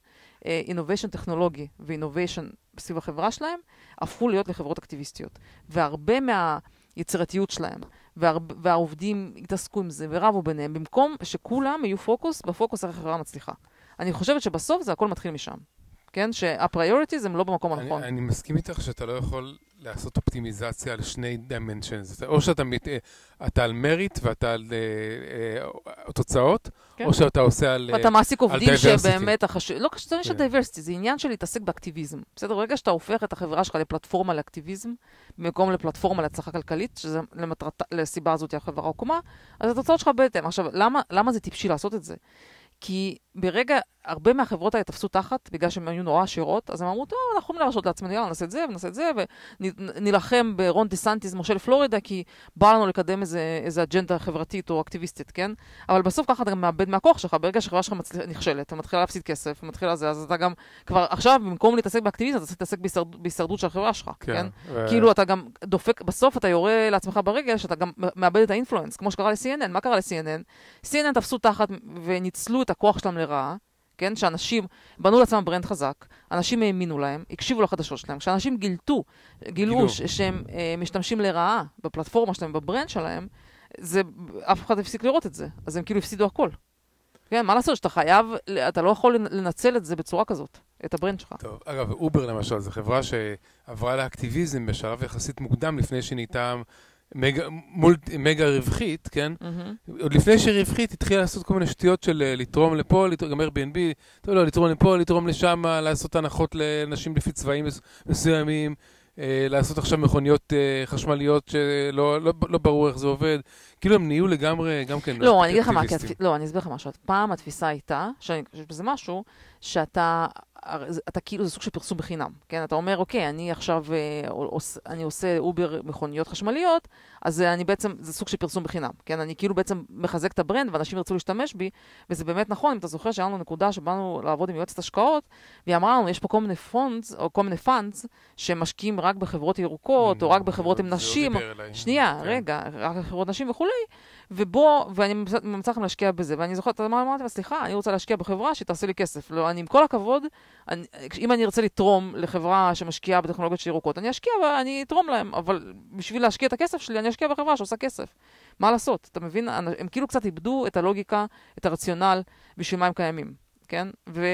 innovation טכנולוגי ו innovation סביב החברה שלהם, הפכו להיות לחברות אקטיביסטיות. והרבה מהיצירתיות שלהם, והרב, והעובדים התעסקו עם זה ורבו ביניהם, במקום שכולם יהיו פוקוס בפוקוס איך החברה מצליחה. אני חושבת שבסוף זה הכל מתחיל משם. כן? שה priorities הם לא במקום אני, הנכון. אני מסכים איתך שאתה לא יכול לעשות אופטימיזציה על שני dimensions. או שאתה מת, אה, אתה על merit ואתה על אה, אה, תוצאות, כן. או שאתה עושה על... אה, ואתה מעסיק עובדים. שבאמת החשוב... לא קשור, זה עניין של. diversity, זה עניין של להתעסק באקטיביזם. בסדר? ברגע שאתה הופך את החברה שלך לפלטפורמה לאקטיביזם, במקום לפלטפורמה להצלחה כלכלית, שזה למטרת, לסיבה הזאת החברה הוקמה, אז התוצאות שלך בהתאם. עכשיו, למה, למה זה טיפשי לעשות את זה? כי ברגע, הרבה מהחברות האלה תפסו תחת, בגלל שהן היו נורא עשירות, אז הם אמרו, טוב, אנחנו יכולים להרשות לעצמנו, יאללה, נעשה את זה ונעשה את זה, ונילחם ברון דסנטיס, מושל פלורידה, כי בא לנו לקדם איזה, איזה אג'נדה חברתית או אקטיביסטית, כן? אבל בסוף ככה אתה גם מאבד מהכוח שלך, ברגע שהחברה שלך מצל... נכשלת, ומתחילה להפסיד כסף, ומתחילה זה, אז אתה גם, כבר עכשיו, במקום להתעסק באקטיביזם, אתה צריך להתעסק בהישרד... בהישרדות של החברה שלך, כן? כן? ו... כאילו אתה גם דופק, בסוף אתה יורה לעצמך ברגל, שאתה גם מאבד את ה influence, כמו שקרה ל-CNN. מה קרה ל-CNN? CNN תפסו תחת וניצלו את הכוח שלהם לרעה, כן? שאנשים בנו לעצמם brand חזק, אנשים האמינו להם, הקשיבו לחדשות שלהם. כשאנשים גילתו, גילו גילו. ש- שהם אה, משתמשים לרעה בפלטפורמה שלהם, ב brand שלהם, זה, אף אחד לא הפסיק לראות את זה. אז הם כאילו הפסידו הכל. כן, מה לעשות שאתה חייב, אתה לא יכול לנצל את זה בצורה כזאת. את ה brand שלך. טוב, אגב, אובר למשל, זו חברה שעברה לאקטיביזם בשלב יחסית מוקדם לפני שנהייתה מגה, מול, מגה רווחית, כן? מהמם. עוד לפני שהיא רווחית, התחילה לעשות כל מיני שטויות של אה, לתרום לפה, לתרום, גם Airbnb, טוב, לא, לתרום לפה, לתרום לשם, לעשות הנחות לנשים לפי צבעים מס- מסוימים, אה, לעשות עכשיו מכוניות אה, חשמליות שלא לא, לא ברור איך זה עובד. כאילו הם נהיו לגמרי, גם כן, לא, אני אגיד לך מה, לא, אני אסביר לך משהו. פעם התפיסה הייתה, שזה משהו, שאתה, אתה כאילו, זה סוג של פרסום בחינם, כן? אתה אומר, אוקיי, אני עכשיו, אה, אני עושה אובר מכוניות חשמליות, אז אה, אני בעצם, זה סוג של פרסום בחינם, כן? אני כאילו בעצם מחזק את ה brand, ואנשים ירצו להשתמש בי, וזה באמת נכון, אם אתה זוכר שהיה לנו נקודה שבאנו לעבוד עם יועצת השקעות, והיא אמרה לנו, יש פה כל מיני funds, או כל מיני funds, שמשקיעים רק בחברות ירוקות, או רק בחברות עם נשים. שנייה, כן. רגע, רק חברות נשים וכולי, ובוא, ואני ממצא לכם להשקיע בזה, ואני זוכרת, אמרתי לה, סליחה, אני רוצה להשקיע בחברה שתעשה לי כסף. לא, אני, עם כל הכבוד, אני, אם אני ארצה לתרום לחברה שמשקיעה בטכנולוגיות של ירוקות, אני אשקיע ואני אתרום להם, אבל בשביל להשקיע את הכסף שלי, אני אשקיע בחברה שעושה כסף. מה לעשות? אתה מבין? הם כאילו קצת איבדו את הלוגיקה, את הרציונל, בשביל מה הם קיימים, כן? ו...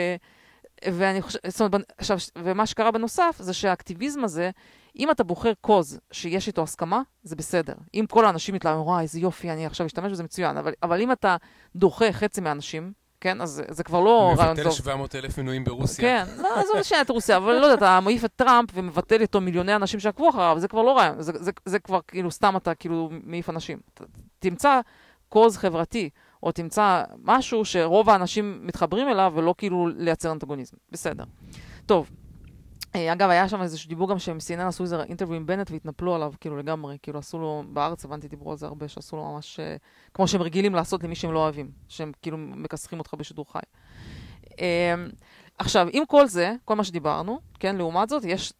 ואני חושבת, זאת אומרת, עכשיו, ומה שקרה בנוסף, זה שהאקטיביזם הזה, אם אתה בוחר קוז שיש איתו הסכמה, זה בסדר. אם כל האנשים מתלהבים, וואי, איזה יופי, אני עכשיו אשתמש בזה מצוין. אבל, אבל אם אתה דוחה חצי מהאנשים, כן, אז זה, זה כבר לא רעיון מבטל טוב. 700 אלף מנויים ברוסיה. כן, לא, עזוב שנייה את רוסיה, אבל לא יודע, אתה מעיף את טראמפ ומבטל איתו מיליוני אנשים שעקבו אחריו, זה כבר לא רעיון, זה, זה, זה כבר כאילו סתם אתה כאילו מעיף אנשים. ת- תמצא קוז חברתי, או תמצא משהו שרוב האנשים מתחברים אליו, ולא כאילו לייצר אנטגוניזם. בסדר. טוב. אה, אגב, היה שם איזשהו דיבור גם שהם CNN עשו איזה אינטרוויו עם בנט והתנפלו עליו, כאילו לגמרי, כאילו עשו לו, בארץ הבנתי, דיברו על זה הרבה, שעשו לו ממש, אה, כמו שהם רגילים לעשות למי שהם לא אוהבים, שהם כאילו מכסחים אותך בשידור חי. אה, עכשיו, עם כל זה, כל מה שדיברנו, כן, לעומת זאת, יש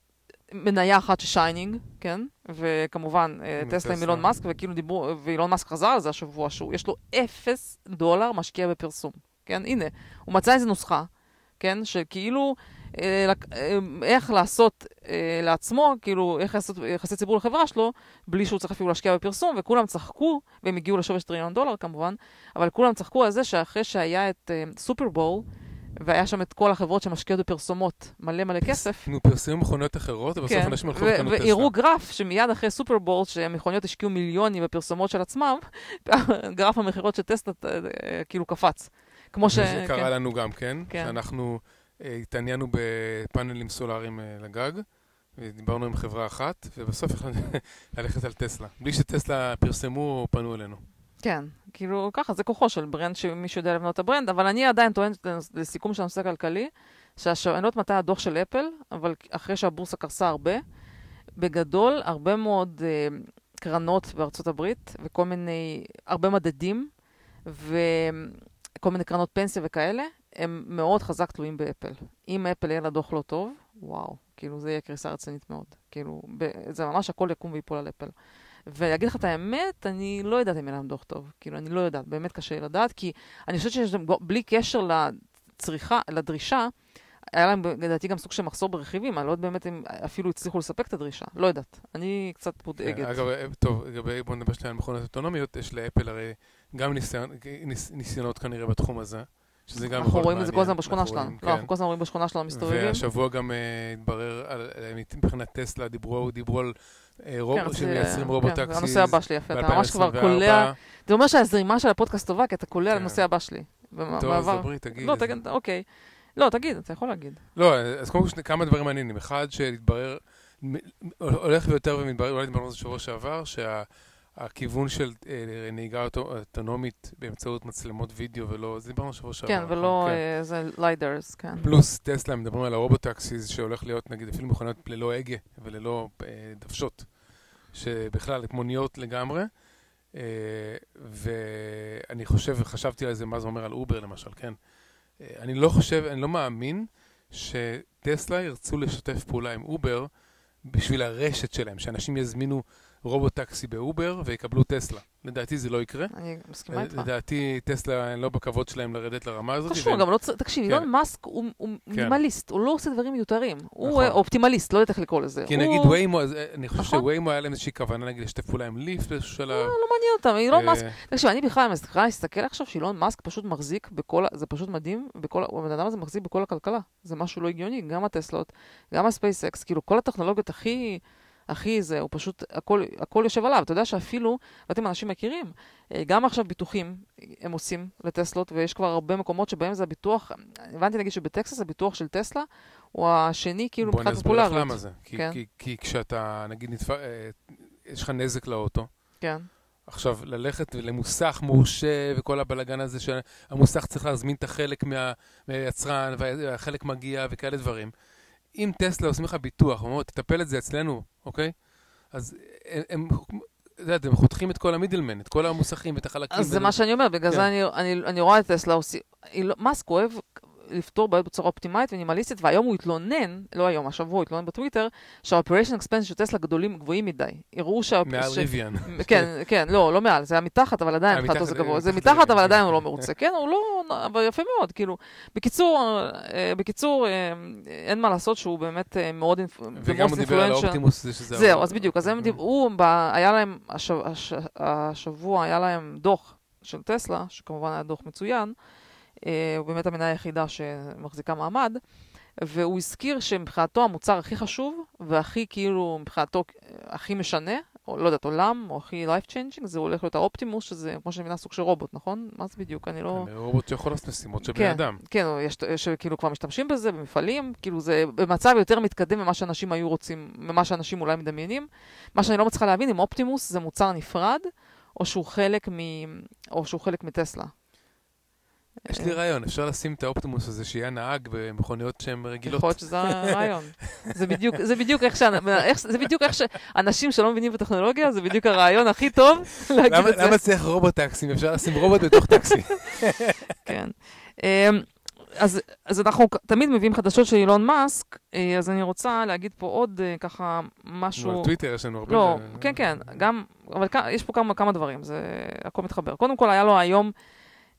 מניה אחת ש shining, כן, וכמובן, אה, טסלה עם. אילון מאסק, וכאילו דיברו, ואילון מאסק חזר על זה השבוע, שהוא, יש לו אפס דולר משקיע בפרסום, כן, הנה, הוא מצא איזה נוסחה, כן, שכאילו, איך לעשות אה, לעצמו, כאילו, איך לעשות יחסי ציבור לחברה שלו, בלי שהוא צריך אפילו להשקיע בפרסום, וכולם צחקו, והם הגיעו לשווי של טריליון דולר כמובן, אבל כולם צחקו על זה שאחרי שהיה את אה, סופרבול, והיה שם את כל החברות שמשקיעות בפרסומות מלא מלא כסף. נו, פרסמו מכוניות אחרות, ובסוף כן, אנשים הלכו לקנות טסלה. והראו גרף שמיד אחרי סופרבול, שהמכוניות השקיעו מיליונים בפרסומות של עצמם, גרף המכירות של טסלה אה, כאילו קפץ. כמו ש... זה כן. קרה לנו גם, כן? כן. שאנחנו אה, התעניינו בפאנלים סולאריים אה, לגג, ודיברנו עם חברה אחת, ובסוף החלטנו ללכת על טסלה. בלי שטסלה פרסמו פנו אלינו. כן, כאילו ככה, זה כוחו של brand שמישהו יודע לבנות את ה brand, אבל אני עדיין טוענת לסיכום של הנושא הכלכלי, שאני לא יודעת מתי הדוח של אפל, אבל אחרי שהבורסה קרסה הרבה, בגדול, הרבה מאוד אה, קרנות בארצות הברית, וכל מיני, הרבה מדדים, וכל מיני קרנות פנסיה וכאלה, הם מאוד חזק תלויים באפל. אם אפל יהיה לה דוח לא טוב, וואו, כאילו זה יהיה קריסה רצינית מאוד. כאילו, ב- זה ממש הכל יקום ויפול על אפל. ולהגיד לך את האמת, אני לא יודעת אם יהיה להם דוח טוב. כאילו, אני לא יודעת, באמת קשה לי לדעת, כי אני חושבת שיש להם, בלי קשר לצריכה, לדרישה, היה להם לדעתי גם סוג של מחסור ברכיבים, אני לא יודעת באמת אם אפילו הצליחו לספק את הדרישה, לא יודעת. אני קצת מודאגת. אגב, אה, טוב, לגבי, בוא נדבר שנייה על מכונות אוטונומיות, יש לאפל הרי גם ניסיון, ניס, ניסיונות כנראה בתחום הזה, שזה גם אנחנו רואים את זה כל הזמן. בשכונה שלנו. לא, כן. אנחנו כל הזמן רואים בשכונה שלנו מסתובבים. והשבוע גם אה, התברר, אה, מבחינת טסלה, דיברו דיברו על אה, רוב- כן, שמייצרים כן, רובוטקסיס. זה הנושא הבא שלי, יפה. אתה ממש כבר ב-2024. קולע, זה אומר שהזרימה של הפודקאסט טובה, כי אתה קולע כן. לנושא הבא שלי. טוב, אז דברי, תגיד. לא, תגיד, אוקיי. לא, תגיד, אתה יכול להגיד. לא, אז קודם כל כמה דברים מעניינים. אחד, שהתברר, הולך ויותר ומתברר, אולי דיברנו על זה שבוע שעבר, שהכיוון של אה, נהיגה אוטו- אוטונומית באמצעות מצלמות וידאו ולא, זה דיברנו שבוע שעבר. כן, נכון? ולא כן. אה, זה lidars, כן. פלוס טסלה, מדברים על ה robotaxis שהולך להיות נגיד אפילו מכוניות ללא הגה וללא אה, דוושות, שבכלל מוניות לגמרי. אה, ואני חושב, וחשבתי על זה, מה זה אומר על אובר למשל, כן? אה, אני לא חושב, אני לא מאמין שטסלה ירצו לשתף פעולה עם אובר בשביל הרשת שלהם, שאנשים יזמינו robotaxi באובר ויקבלו טסלה. לדעתי זה לא יקרה. אני מסכימה איתך. לדעתי טסלה לא בכבוד שלהם לרדת לרמה הזאת. חשוב, והם- גם לא צריך, תקשיב, כן. אילון מאסק הוא הוא מינימליסט, הוא לא עושה דברים מיותרים. הוא נכון. אה, אופטימליסט, לא יודעת איך לקרוא לזה. כי הוא- נגיד ויימו, אה, אני חושב נכון. שוויימו היה להם איזושהי כוונה נגיד לשתף פעולה עם ליפט באיזשהו שלב. לא מעניין אותם, אילון מאסק אה, תקשיב, אני בכלל מצליחה להסתכל עכשיו שאילון מאסק פשוט מחזיק בכל, זה פשוט מדהים, הבן אדם הזה מחזיק בכל הכלכלה. זה משהו לא הגיוני, גם הטסלות, גם הספייסקס, כאילו כל הטכנולוגיות הכי, הכי זה, הוא פשוט, הכל, הכל יושב עליו. אתה יודע שאפילו, לא יודעת אם אנשים מכירים, אה, גם עכשיו ביטוחים הם עושים לטסלות, ויש כבר הרבה מקומות שבהם זה הביטוח, הבנתי נגיד שבטקסס הביטוח של טסלה הוא השני כאילו בוא אני מבחינת אסביר לך פופולריות. למה זה. כי- כן. כי- כי כשאתה, נגיד, נתפ- אה, יש לך נזק לאוטו, כן. עכשיו, ללכת למוסך מורשה וכל הבלגן הזה שהמוסך צריך להזמין את החלק מה- מהיצרן והחלק מגיע וכאלה דברים. אם טסלה עושים לך ביטוח, אומרים, תטפל את זה אצלנו, אוקיי? אז הם, הם, יודע, הם חותכים את כל המידלמן, את כל המוסכים ואת החלקים. אז זה מה שאני אומרת, בגלל כן. זה אני, אני, אני רואה את טסלה. אילו- מאסק אוהב לפתור בעיות בצורה אופטימלית ונימליסטית, והיום הוא התלונן, לא היום, השבוע הוא התלונן בטוויטר, שה-operation expense של טסלה גדולים גבוהים מדי. הראו שה... מעל ש- ריביאן. כן, כן, לא, לא מעל, זה היה מתחת, אבל עדיין מבחינתו זה מתחת, גבוה. זה מתחת מתחת, אבל עדיין כן. הוא לא מרוצה. כן, הוא לא... אבל יפה מאוד, כאילו. בקיצור, אה, בקיצור, אה, אין מה לעשות שהוא באמת אה, מאוד... אינפ- וגם הוא דיבר על. האופטימוס, זה שזה... זהו, אז בדיוק, אז הם אה. דיברו, היה להם, הש- הש- השבוע היה להם דוח של טסלה, שכמובן היה דוח מצוין, הוא באמת המניה היחידה שמחזיקה מעמד, והוא הזכיר שמבחינתו המוצר הכי חשוב, והכי כאילו, מבחינתו אה, הכי משנה, או לא יודעת, עולם, או הכי life changing, זה הולך להיות האופטימוס, שזה, כמו שאני מבינה, סוג של רובוט, נכון? מה זה בדיוק? אני לא... רובוט שיכול לעשות משימות של בני כן, אדם. כן, יש, יש כאילו כבר משתמשים בזה במפעלים, כאילו זה במצב יותר מתקדם ממה שאנשים היו רוצים, ממה שאנשים אולי מדמיינים. מה שאני לא מצליחה להבין, אם אופטימוס זה מוצר נפרד, או שהוא חלק, מ... או שהוא חלק מטסלה. יש לי רעיון, אפשר לשים את האופטימוס הזה שיהיה נהג במכוניות שהן רגילות. יכול להיות שזה הרעיון. זה בדיוק, זה בדיוק איך, זה בדיוק איך שאנשים שלא מבינים בטכנולוגיה, זה בדיוק הרעיון הכי טוב להגיד למה את זה. למה צריך רובוט טקסים? אפשר לשים רובוט בתוך טקסי. כן. אמ, אז, אז אנחנו תמיד מביאים חדשות של אילון מאסק, אה, אז אני רוצה להגיד פה עוד אה, ככה משהו... בטוויטר יש לנו הרבה... לא, כן, כן, גם, אבל יש פה כמה, כמה דברים, זה הכל מתחבר. קודם כל, היה לו היום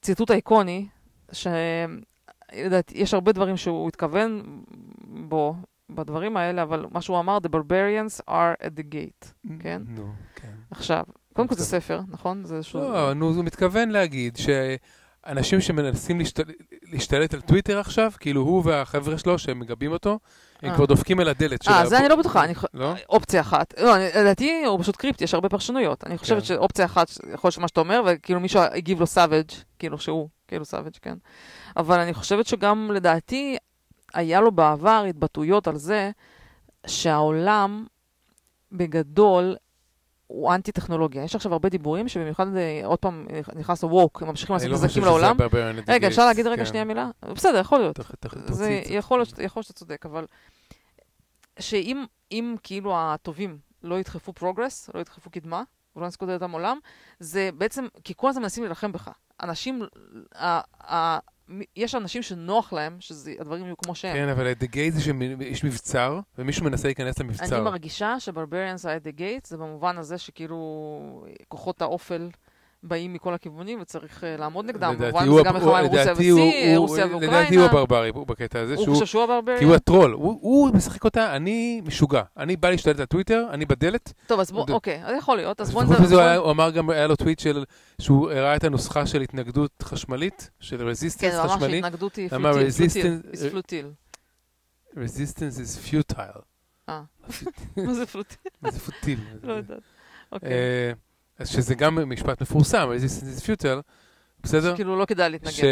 ציטוט איקוני, שלדעתי, יש הרבה דברים שהוא התכוון בו, בדברים האלה, אבל מה שהוא אמר, The barbarians are at the gate. כן? נו, כן. עכשיו, קודם כל זה. ספר, נכון? זה איזשהו... לא, נו, הוא מתכוון להגיד שאנשים שמנסים להשתל- להשתלט על טוויטר עכשיו, כאילו הוא והחבר'ה שלו שהם מגבים אותו, הם אה. כבר דופקים על הדלת של אה, זה אני לא בטוחה. לא? אופציה אחת. לא, לדעתי הוא פשוט cryptic, יש הרבה פרשנויות. אני חושבת כן. שאופציה אחת, יכול להיות שמה שאתה אומר, וכאילו מישהו הגיב לו savage, כאילו שהוא, כאילו savage, כן. אבל אני חושבת שגם לדעתי, היה לו בעבר התבטאויות על זה שהעולם בגדול הוא אנטי-טכנולוגיה. יש עכשיו הרבה דיבורים שבמיוחד, אה, עוד פעם, נכנס ל woke, הם ממשיכים לעשות לא נזקים לעולם. רגע, אפשר להגיד רגע כן. שנייה מילה? בסדר, יכול להיות. זה. יכול להיות, שאתה צודק, אבל שאם אם כאילו הטובים לא ידחפו progress, לא ידחפו קדמה, ולא נסקוד אותם עולם, זה בעצם, כי כל הזמן מנסים להילחם בך. אנשים, יש אנשים שנוח להם שהדברים יהיו כמו שהם. כן, אבל at the gate זה שיש מבצר, ומישהו מנסה להיכנס אני למבצר. מרגישה ש barbarians at the gate, זה במובן הזה שכאילו כוחות האופל באים מכל הכיוונים וצריך אה, לעמוד נגדם. לדעתי במובן הוא הזה גם מלחמה עם רוסיה לדעתי הוא- לדעתי. הברברי בקטע הזה, הוא שהוא- שהוא כי הוא? הטרול, הוא משחק אותה, אני משוגע. אני בא להשתלט על טוויטר, אני בדלת. טוב, אז בוא, אוקיי, אז יכול להיות. אז בוא נדבר... הוא אמר גם, היה לו טוויט של, שהוא הראה את הנוסחה של התנגדות חשמלית, של כן, resistance הוא אמר חשמלי. שהתנגדות היא futile. futile. futile. resistance is futile. אה. מה זה פלוטיל? מה זה פוטיל? לא יודעת. אז שזה גם משפט מפורסם, resistance is futile, בסדר? כאילו לא כדאי להתנגד. ש...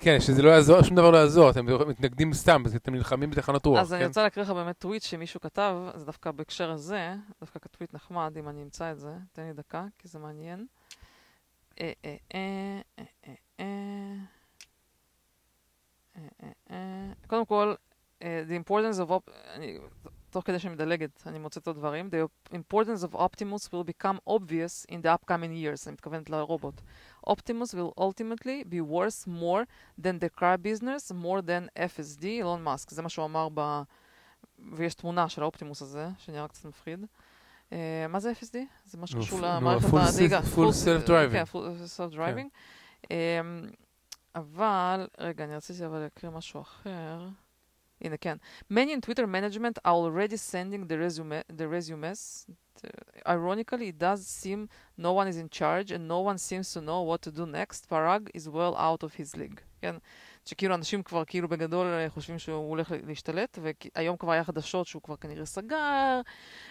כן, שזה לא יעזור, שום דבר לא יעזור, אתם מתנגדים סתם, אתם נלחמים בתחנות רוח, אז אני כן? רוצה להקריא לך באמת טוויט שמישהו כתב, זה דווקא בהקשר הזה, דווקא טוויט נחמד, אם אני אמצא את זה, תן לי דקה, כי זה מעניין. אה, אה, אה. קודם כל, the importance of, אני- תוך כדי שאני מדלגת, אני מוצאת עוד דברים, the importance of Optimus will become obvious in the upcoming years, אני מתכוונת לרובוט. Optimus will ultimately be worth more than the car business, more than FSD, אילון מאסק. זה מה שהוא אמר ב... ויש תמונה של האופטימוס הזה, שנראה קצת מפחיד. אה, מה זה FSD? זה נו, שקשור למערכת full הנהיגה. self- full self-driving. כן, full self-driving. אמ, אבל, רגע, אני רציתי אבל להקריא משהו אחר. הנה, כן. Many in Twitter management are already sending the, resume, the resumes. Ironically, it does seem no one is in charge and no one seems to know what to do next. Parag is well out of his league. כן? שכאילו אנשים כבר כאילו בגדול אה, חושבים שהוא הולך להשתלט, והיום כבר היה חדשות שהוא כבר כנראה סגר.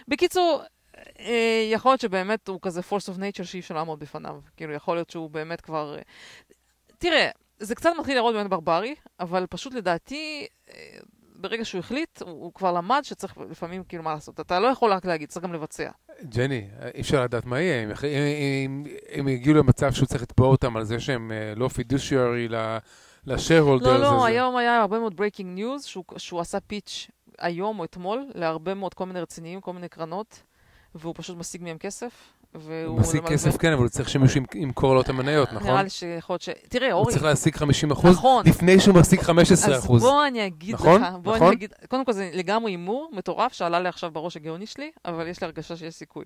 בקיצור, אה, יכול להיות שבאמת הוא כזה force of nature שאי אפשר לעמוד בפניו. כאילו, יכול להיות שהוא באמת כבר... אה, תראה, זה קצת מתחיל להראות באמת ברברי, אבל פשוט לדעתי, ברגע שהוא החליט, הוא, הוא כבר למד שצריך לפעמים, כאילו, מה לעשות. אתה לא יכול רק להגיד, צריך גם לבצע. ג'ני, אי אפשר לדעת מה יהיה. אם- אם- אם יגיעו למצב שהוא צריך לתבוע אותם על זה שהם אה, לא פידושיארי ל-shareholders. לא, לא, אז- היום היה הרבה מאוד breaking news, שהוא, שהוא עשה פיץ' היום או אתמול, להרבה מאוד כל מיני רציניים, כל מיני קרנות, והוא פשוט משיג מהם כסף. והוא הוא משיג למעשה- כסף, כן, אבל הוא צריך שמישהו ימ- ימכור לו את המניות, נכון? נראה לי שיכול להיות ש... תראה, הוא אורי, צריך להשיג 50 אחוז נכון. לפני שהוא משיג 15 אז אחוז. בוא אני אגיד נכון? לך, בוא נכון? אני אגיד, קודם כל זה לגמרי הימור מטורף שעלה לי עכשיו בראש הגאוני שלי, אבל יש לי הרגשה שיש סיכוי.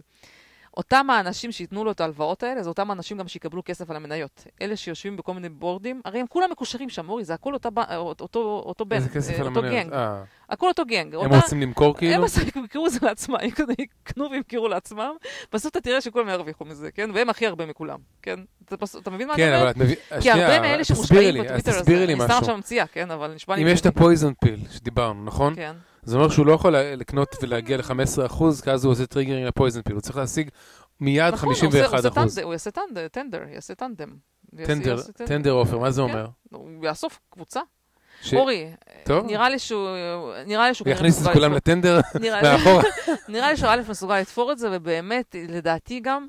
אותם האנשים שייתנו לו את ההלוואות האלה, זה אותם האנשים גם שיקבלו כסף על המניות. אלה שיושבים בכל מיני בורדים, הרי הם כולם מקושרים שם, אורי, זה הכל אותה, ב- אותו, אותו בן, איזה כסף אה, על אותו המניות? גנג. אה, הכל אותו gang. הם אותה- רוצים למכור כאילו? הם עשו- יקנו את זה לעצמם, יקנו- וימכרו לעצמם, בסוף אתה תראה שכולם ירוויחו מזה, כן? והם הכי הרבה מכולם, כן? אתה אתה מבין מה אני כן, את מבינה... כי הרבה מאלה שמושקעים בטוויטר, הזה, אני סתם. עכשיו ממציאה, כן? אבל נשמע לי... אם יש את. ה poison pill שדיברנו, נכון? כן. זה אומר שהוא לא יכול לקנות ולהגיע ל-15%, כי אז הוא עושה triggering ל poison pill. הוא צריך להשיג מיד נכון, הוא עושה- הוא 51%. עושה tender, הוא יעשה tender, יעשה tender. tender, tender offer, מה זה כן. אומר? הוא יאסוף קבוצה. ש- אורי, טוב. נראה לי שהוא... נראה לי שהוא... יכניס את כולם לטנדר מאחורה. נראה לי שהוא א' מסוגל לתפור את זה, ובאמת, לדעתי גם,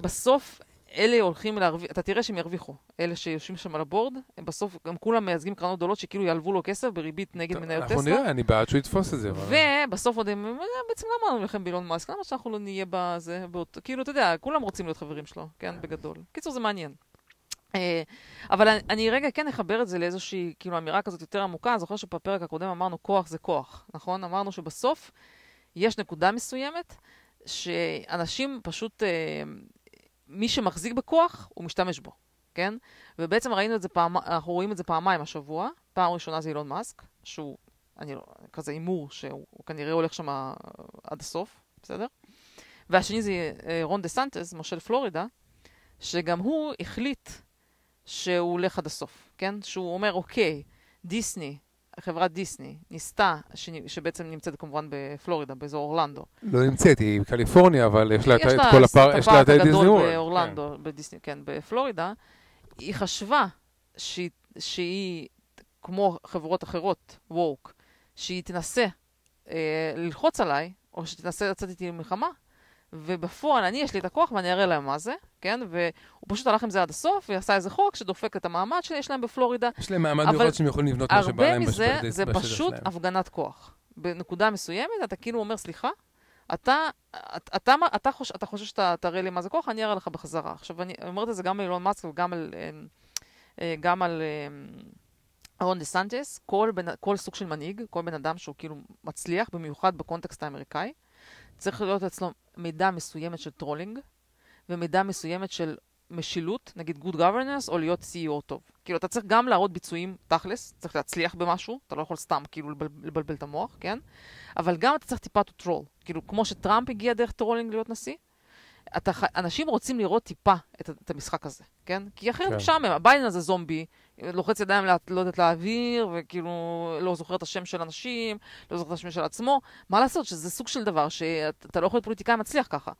בסוף אלה הולכים להרוויח, אתה תראה שהם ירוויחו. אלה שיושבים שם על הבורד, הם בסוף, הם כולם מייצגים קרנות גדולות שכאילו ילוו לו כסף בריבית נגד מניות אנחנו טסלה. נראה, אני בעד שהוא יתפוס את זה. ובסוף עוד הם, "אה, בעצם למה אנחנו נלחם באילון מאסק? למה שאנחנו לא נהיה בזה, באות- כאילו, אתה יודע, כולם רוצים להיות חברים שלו, כן, בגדול. קיצור, זה מעניין. אה, אבל אני, אני רגע כן אחבר את זה לאיזושהי, כאילו, אמירה כזאת יותר עמוקה. אני זוכר שבפרק הקודם אמרנו כוח זה כוח, נכון? אמרנו שבסוף יש נקודה מסוימת שאנשים פשוט, אה, מי שמחזיק בכוח, הוא משתמש בו, כן? ובעצם ראינו את זה פעם, אנחנו רואים את זה פעמיים השבוע. פעם ראשונה זה אילון מאסק, שהוא, אני לא, כזה הימור שהוא הוא כנראה הולך שם עד הסוף, בסדר? והשני זה אה, רון דה סנטס, מושל פלורידה, שגם הוא החליט שהוא הולך עד הסוף, כן? שהוא אומר, אוקיי, דיסני, חברת דיסני, ניסתה, שני, שבעצם נמצאת כמובן בפלורידה, באזור אורלנדו. לא נמצאת, היא בקליפורניה, אבל יש לה את יש את לה כל את הפארק, יש לה את דיסני הגדול וורד. באורלנדו, בדיסני, כן, בפלורידה. היא חשבה שהיא, שהיא, כמו חברות אחרות, ווק, שהיא תנסה אה, ללחוץ עליי, או שתנסה לצאת איתי למלחמה, ובפועל אני, יש לי את הכוח ואני אראה להם מה זה, כן? והוא פשוט הלך עם זה עד הסוף, ועשה איזה חוק שדופק את המעמד שיש להם בפלורידה. יש להם מעמד מיוחד שהם יכולים לבנות מה שבא הרבה להם מזה בשטח זה בשטח פשוט שלהם. הפגנת כוח. בנקודה מסוימת אתה כאילו אומר, סליחה, אתה, אתה, אתה, אתה, חוש, אתה חושב שאתה תראה לי מה זה כוח, אני אראה לך בחזרה. עכשיו, אני אומרת את זה גם על אילון מאסק וגם על, אה, אה, גם על אה, רון דה סנטיס. כל, כל סוג של מנהיג, כל בן אדם שהוא כאילו מצליח, במיוחד בקונטקסט האמריקאי, צריך להיות אצלו מידה מסוימת של trolling, ומידה מסוימת של משילות, נגיד good governance, או להיות CEO טוב. כאילו, אתה צריך גם להראות ביצועים תכלס, צריך להצליח במשהו, אתה לא יכול סתם כאילו לבל, לבלבל את המוח, כן? אבל גם אתה צריך טיפה to troll. כאילו, כמו שטראמפ הגיע דרך trolling להיות נשיא, אתה, אנשים רוצים לראות טיפה את, את המשחק הזה, כן? כי אחרת כן. משעמם, הביידן הזה זומבי, לוחץ ידיים, לא יודעת להעביר, וכאילו לא זוכר את השם של אנשים, לא זוכר את השם של עצמו. מה לעשות, שזה סוג של דבר שאתה לא יכול להיות פוליטיקאי מצליח ככה.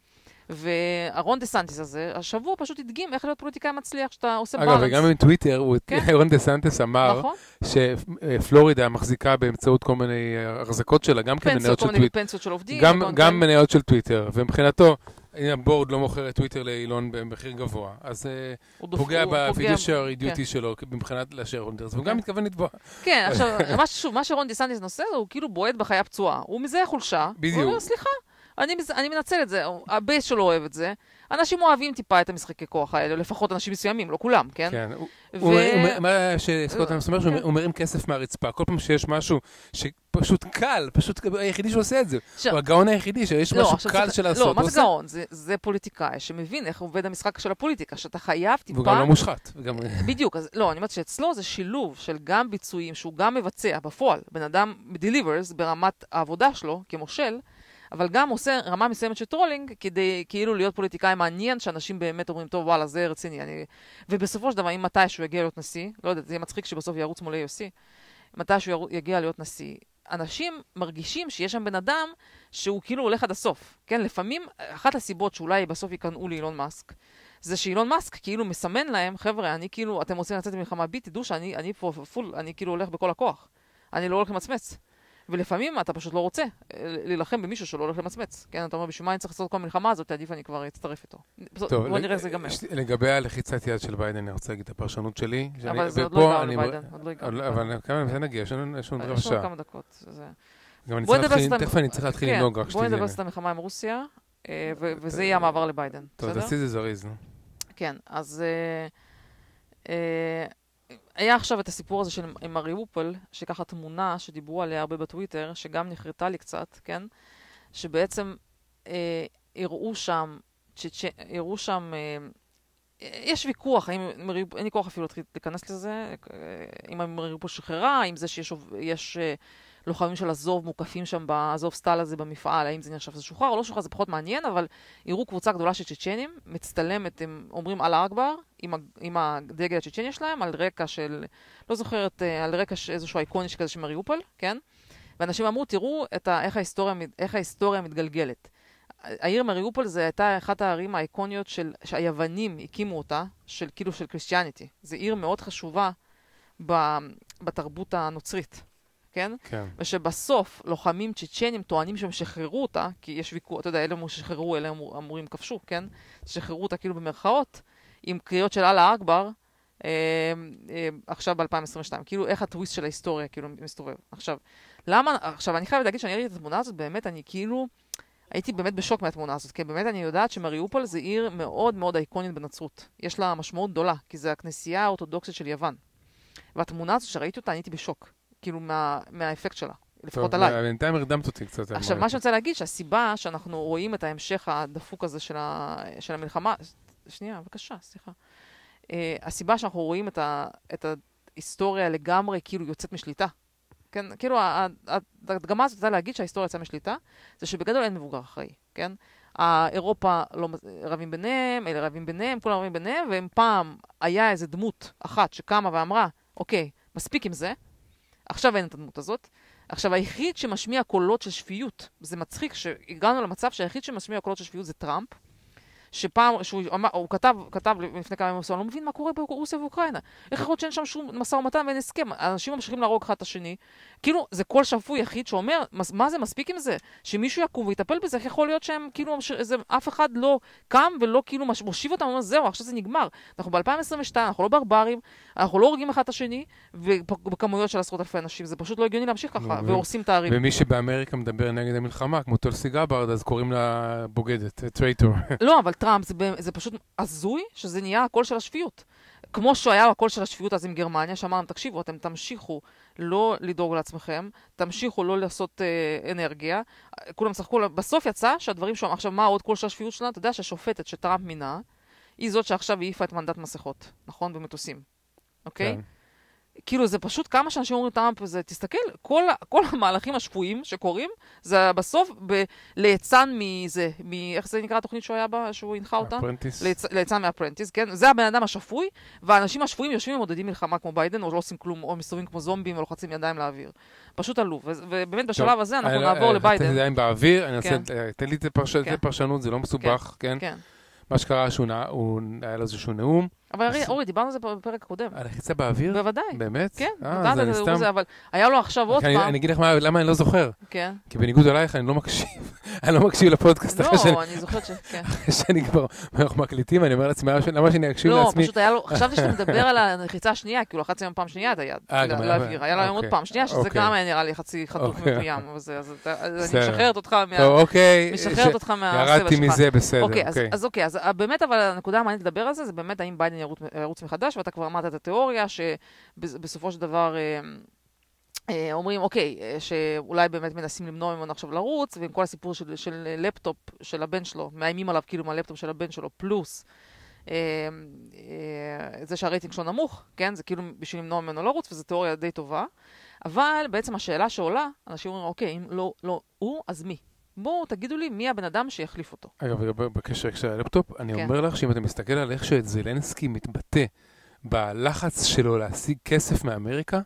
והרון דה סנטיס הזה, השבוע פשוט הדגים איך להיות פוליטיקאי מצליח, שאתה עושה אגב, balance. וגם עם טוויטר, כן. רון דה סנטיס אמר נכון? שפלורידה מחזיקה באמצעות כל מיני אה, החזקות שלה, גם כן פנסיות, מניות כל של מיני טוויטר. פנסיות של עובדים. גם, וכל מיני גם דברים. מניות של טוויטר, ומבחינתו, ה board לא מוכר את טוויטר לאילון במחיר גבוה, אז אה, הוא פוגע הוא ב fiduciary כן. דיוטי שלו מבחינת ל shareholders, והוא כן. גם מתכוון לתבוע. כן, עכשיו, מה, שרון דה סנטיס עושה, הוא כאילו בועט בחיה פצועה. הוא מזהה חולשה. הוא אומר, סליחה, אני מנצל את זה, ה base שלו אוהב את זה. אנשים אוהבים טיפה את המשחקי כוח האלה, לפחות אנשים מסוימים, לא כולם, כן? כן, ו- מה שסקוט אה, אדמס אומר, שהוא כן. הוא מרים כסף מהרצפה. כל פעם שיש משהו שפשוט קל, פשוט היחידי שעושה את זה. עכשיו- הוא הגאון היחידי, שיש לא, משהו קל של לא, לעשות. מה הוא זה עושה. גאון? זה, זה פוליטיקאי שמבין איך עובד המשחק של הפוליטיקה, שאתה חייב טיפה... והוא גם לא מושחת. וגם- בדיוק, אז לא, אני אומרת שאצלו זה שילוב של גם ביצועים שהוא גם מבצע בפועל, בן אדם delivers ברמת העבודה שלו כמושל, אבל גם עושה רמה מסוימת של טרולינג כדי כאילו להיות פוליטיקאי מעניין, שאנשים באמת אומרים, טוב, וואלה, זה רציני. אני... ובסופו של דבר, אם מתישהו יגיע להיות נשיא, לא יודעת, זה יהיה מצחיק שבסוף ירוץ מול AOC, מתישהו יגיע להיות נשיא, אנשים מרגישים שיש שם בן אדם שהוא כאילו הולך עד הסוף. כן, לפעמים, אחת הסיבות שאולי בסוף ייכנעו לאילון מאסק, זה שאילון מאסק כאילו מסמן להם, חבר'ה, אני כאילו, אתם רוצים לצאת למלחמה בי, תדעו שאני אני פה full, אני כאילו הולך בכל הכוח. אני לא הולך למצמץ. ולפעמים אתה פשוט לא רוצה אה, להילחם במישהו שלא הולך למצמץ. כן, אתה אומר, בשביל מה אני צריך לעשות כל המלחמה הזאת, עדיף אני כבר אצטרף איתו. טוב, בוא נראה איך זה ייגמר. לגבי הלחיצת יד של ביידן, אני רוצה להגיד את הפרשנות שלי. אבל זה עוד לא הגענו לביידן, עוד לא הגענו. אבל כמה מזה נגיע, יש לנו יש לנו יש שעה. כמה דקות. בואי תכף אני צריך להתחיל כן, לנהוג, רק בואי שתדעי. נדבר קצת המלחמה עם רוסיה, אה, וזה יהיה המעבר לביידן. טוב? תעשי את זה זריז, נו. כן, אז אה, אה, היה עכשיו את הסיפור הזה של מריופול, שככה תמונה שדיברו עליה הרבה בטוויטר, שגם נחרטה לי קצת, כן? שבעצם אה, הראו שם. הראו שם, אה, יש ויכוח, האם מריופול, אין לי כוח אפילו להיכנס לזה, אה, אם מריופול שחררה, אם זה שיש יש, אה, לוחמים של עזוב מוקפים שם בעזוב סטל הזה במפעל, האם זה נחשב שזה שוחרר או לא שוחרר, זה פחות מעניין, אבל הראו קבוצה גדולה של צ'צ'נים, מצטלמת, הם אומרים אללה אכבר, עם, הדגל הצ'צ'ני שלהם, על רקע של, לא זוכרת, אה, על רקע איזשהו איקוני כזה של מריופול, כן? ואנשים אמרו, תראו ה, איך, ההיסטוריה, איך ההיסטוריה מתגלגלת. העיר מריופול זה הייתה אחת הערים האיקוניות של, שהיוונים הקימו אותה, של כאילו של קריסטיאניטי. זו עיר מאוד חשובה ב, בתרבות הנוצרית, כן? כן. ושבסוף לוחמים צ'צ'נים טוענים שהם שחררו אותה, כי יש ויכוח, אתה יודע, אלה אמרו ששחררו, אלה אמור, אמורים כבשו, כן? שחררו אותה כאילו במרכאות, עם קריאות של אללה אכבר, אה, אה, עכשיו ב-2022. כאילו, איך הטוויסט של ההיסטוריה כאילו מסתובב. עכשיו, למה, עכשיו, אני חייבת להגיד שאני ראיתי את התמונה הזאת, באמת, אני כאילו, הייתי באמת בשוק מהתמונה הזאת, כי באמת אני יודעת שמריופול זה עיר מאוד מאוד אייקונית בנצרות. יש לה משמעות גדולה, כי זה הכנסייה האורתודוקסית של יוון. והתמונה הזאת, שראיתי אותה, אני הייתי בשוק. כאילו, מה, מהאפקט שלה. לפחות טוב, עליי. בינתיים הרדמת אותי קצת. עכשיו. מה שאני רוצה להגיד, שהסיבה שאנחנו רואים את ההמשך הדפוק הזה של, ה... של המלחמה, שנייה, בבקשה, סליחה. Uh, הסיבה שאנחנו רואים את, ה... את ההיסטוריה לגמרי כאילו יוצאת משליטה, כן? כאילו, ההדגמה הזאת הייתה להגיד שההיסטוריה יצאה משליטה, זה שבגדול אין מבוגר אחראי, כן? האירופה לא רבים ביניהם, אלה רבים ביניהם, כולם רבים ביניהם, והם פעם היה איזה דמות אחת שקמה ואמרה, אוקיי, מספיק עם זה, עכשיו אין את הדמות הזאת. עכשיו, היחיד שמשמיע קולות של שפיות, זה מצחיק שהגענו למצב שהיחיד שמשמיע קולות של שפיות זה טראמפ, שפעם, שהוא אמר, הוא כתב, כתב לפני כמה ימים, הוא לא מבין מה קורה ברוסיה ואוקראינה. איך יכול להיות שאין שם שום משא ומתן ואין הסכם? אנשים ממשיכים להרוג אחד את השני. כאילו, זה קול שפוי יחיד שאומר, "מס- מה זה מספיק עם זה? שמישהו יקום ויטפל בזה, איך יכול להיות שהם, כאילו, ממש- זה, אף אחד לא קם ולא כאילו מושיב אותם, אומר, זהו, עכשיו זה נגמר. אנחנו ב-2022, אנחנו לא ברברים, אנחנו לא הורגים אחד את השני, ובכמויות של עשרות אלפי אנשים. זה פשוט לא הגיוני להמשיך ככה, והורסים את הערים. ומי שבאמריקה מדבר נגד המלחמה, כמו טולסי גברד, אז קוראים לה בוגדת, traitor. לא, אבל טראמפ זה, זה פשוט הזוי שזה נהיה הקול של השפיות. כמו שהיה הקול של השפיות אז עם גרמניה, שאמרנו, תקשיבו, אתם תמשיכו לא לדאוג לעצמכם, תמשיכו לא לעשות אה, אנרגיה, כולם צחקו, בסוף יצא שהדברים שם, עכשיו מה עוד קול של השפיות שלנו? אתה יודע שהשופטת שטראמפ מינה, היא זאת שעכשיו העיפה את מנדט מסכות, נכון? במטוסים, אוקיי? כן. כאילו זה פשוט כמה שאנשים אומרים טראמפ, זה תסתכל, כל, כל המהלכים השפויים שקורים, זה בסוף ב- ליצן מזה, מ... איך זה נקרא התוכנית שהוא היה בה, שהוא הנחה אותה? Apprentice. ליצ... ליצן מה Apprentice, כן? זה הבן אדם השפוי, והאנשים השפויים יושבים ומעודדים מלחמה כמו ביידן, או לא עושים כלום, או מסתובבים כמו זומבים, או לוחצים ידיים לאוויר. פשוט עלוב. ו- ובאמת בשלב הזה אנחנו אני- נעבור אה, לביידן. לי ידיים באוויר, אני כן. אנסה, אה, תן לי את כן. את הפרשנות, זה לא מסובך, כן? כן, מה שקרה שהוא נע- הוא- היה לו איזשהו נאום, אבל אורי- דיברנו על זה בפרק הקודם. הלחיצה באוויר? בוודאי. באמת? כן, אה, נתן אז אני את סתם... אבל היה לו עכשיו עוד פעם. אני אגיד לך מה- למה אני לא זוכר. כן. כי בניגוד אלייך, אני לא מקשיב. אני לא מקשיב לפודקאסט אחרי שאני- לא, אני זוכרת ש... כן. אחרי שאני כבר, אנחנו מקליטים, אני אומר לעצמי, "למה שאני אקשיב לא, לעצמי? פשוט היה לו, חשבתי שאתה מדבר על הלחיצה השנייה, כי הוא לחץ היום פעם שנייה את היד. אה, גם לא- היה- לו היום עוד אוקיי. פעם שנייה, שזה אוקיי. גם היה נראה לי חצי חתוך אוקיי. מבוים. אז אני. משחררת אותך מה... טוב, אוקיי. משחררת אותך מהסבל ירדתי שלך. מזה, בסדר, אוקיי, אז, אוקיי. אז אוקיי, אז אה, באמת, אבל הנקודה המעניינת לדבר על זה, זה באמת האם ביידן ירוץ, מחדש, ואתה כבר אמרת את התיאוריה, שבסופו של דבר אה, אה, אומרים, אוקיי, אה, שאולי באמת מנסים למנוע ממנו עכשיו לרוץ, ועם כל הסיפור של, של לפטופ של הבן שלו, מאיימים עליו כאילו מהלפטופ של הבן שלו, פלוס אה, אה, זה שהרייטינג שלו נמוך, כן? זה כאילו בשביל למנוע ממנו לרוץ, וזו תיאוריה די טובה. אבל בעצם השאלה שעולה, אנשים אומרים, אוקיי, אם לא, לא הוא, אז מי? בואו תגידו לי מי הבן אדם שיחליף אותו. אגב, בקשר של הלפטופ, אני כן. אומר לך שאם אתה מסתכל על איך שזלנסקי מתבטא בלחץ שלו להשיג כסף מאמריקה,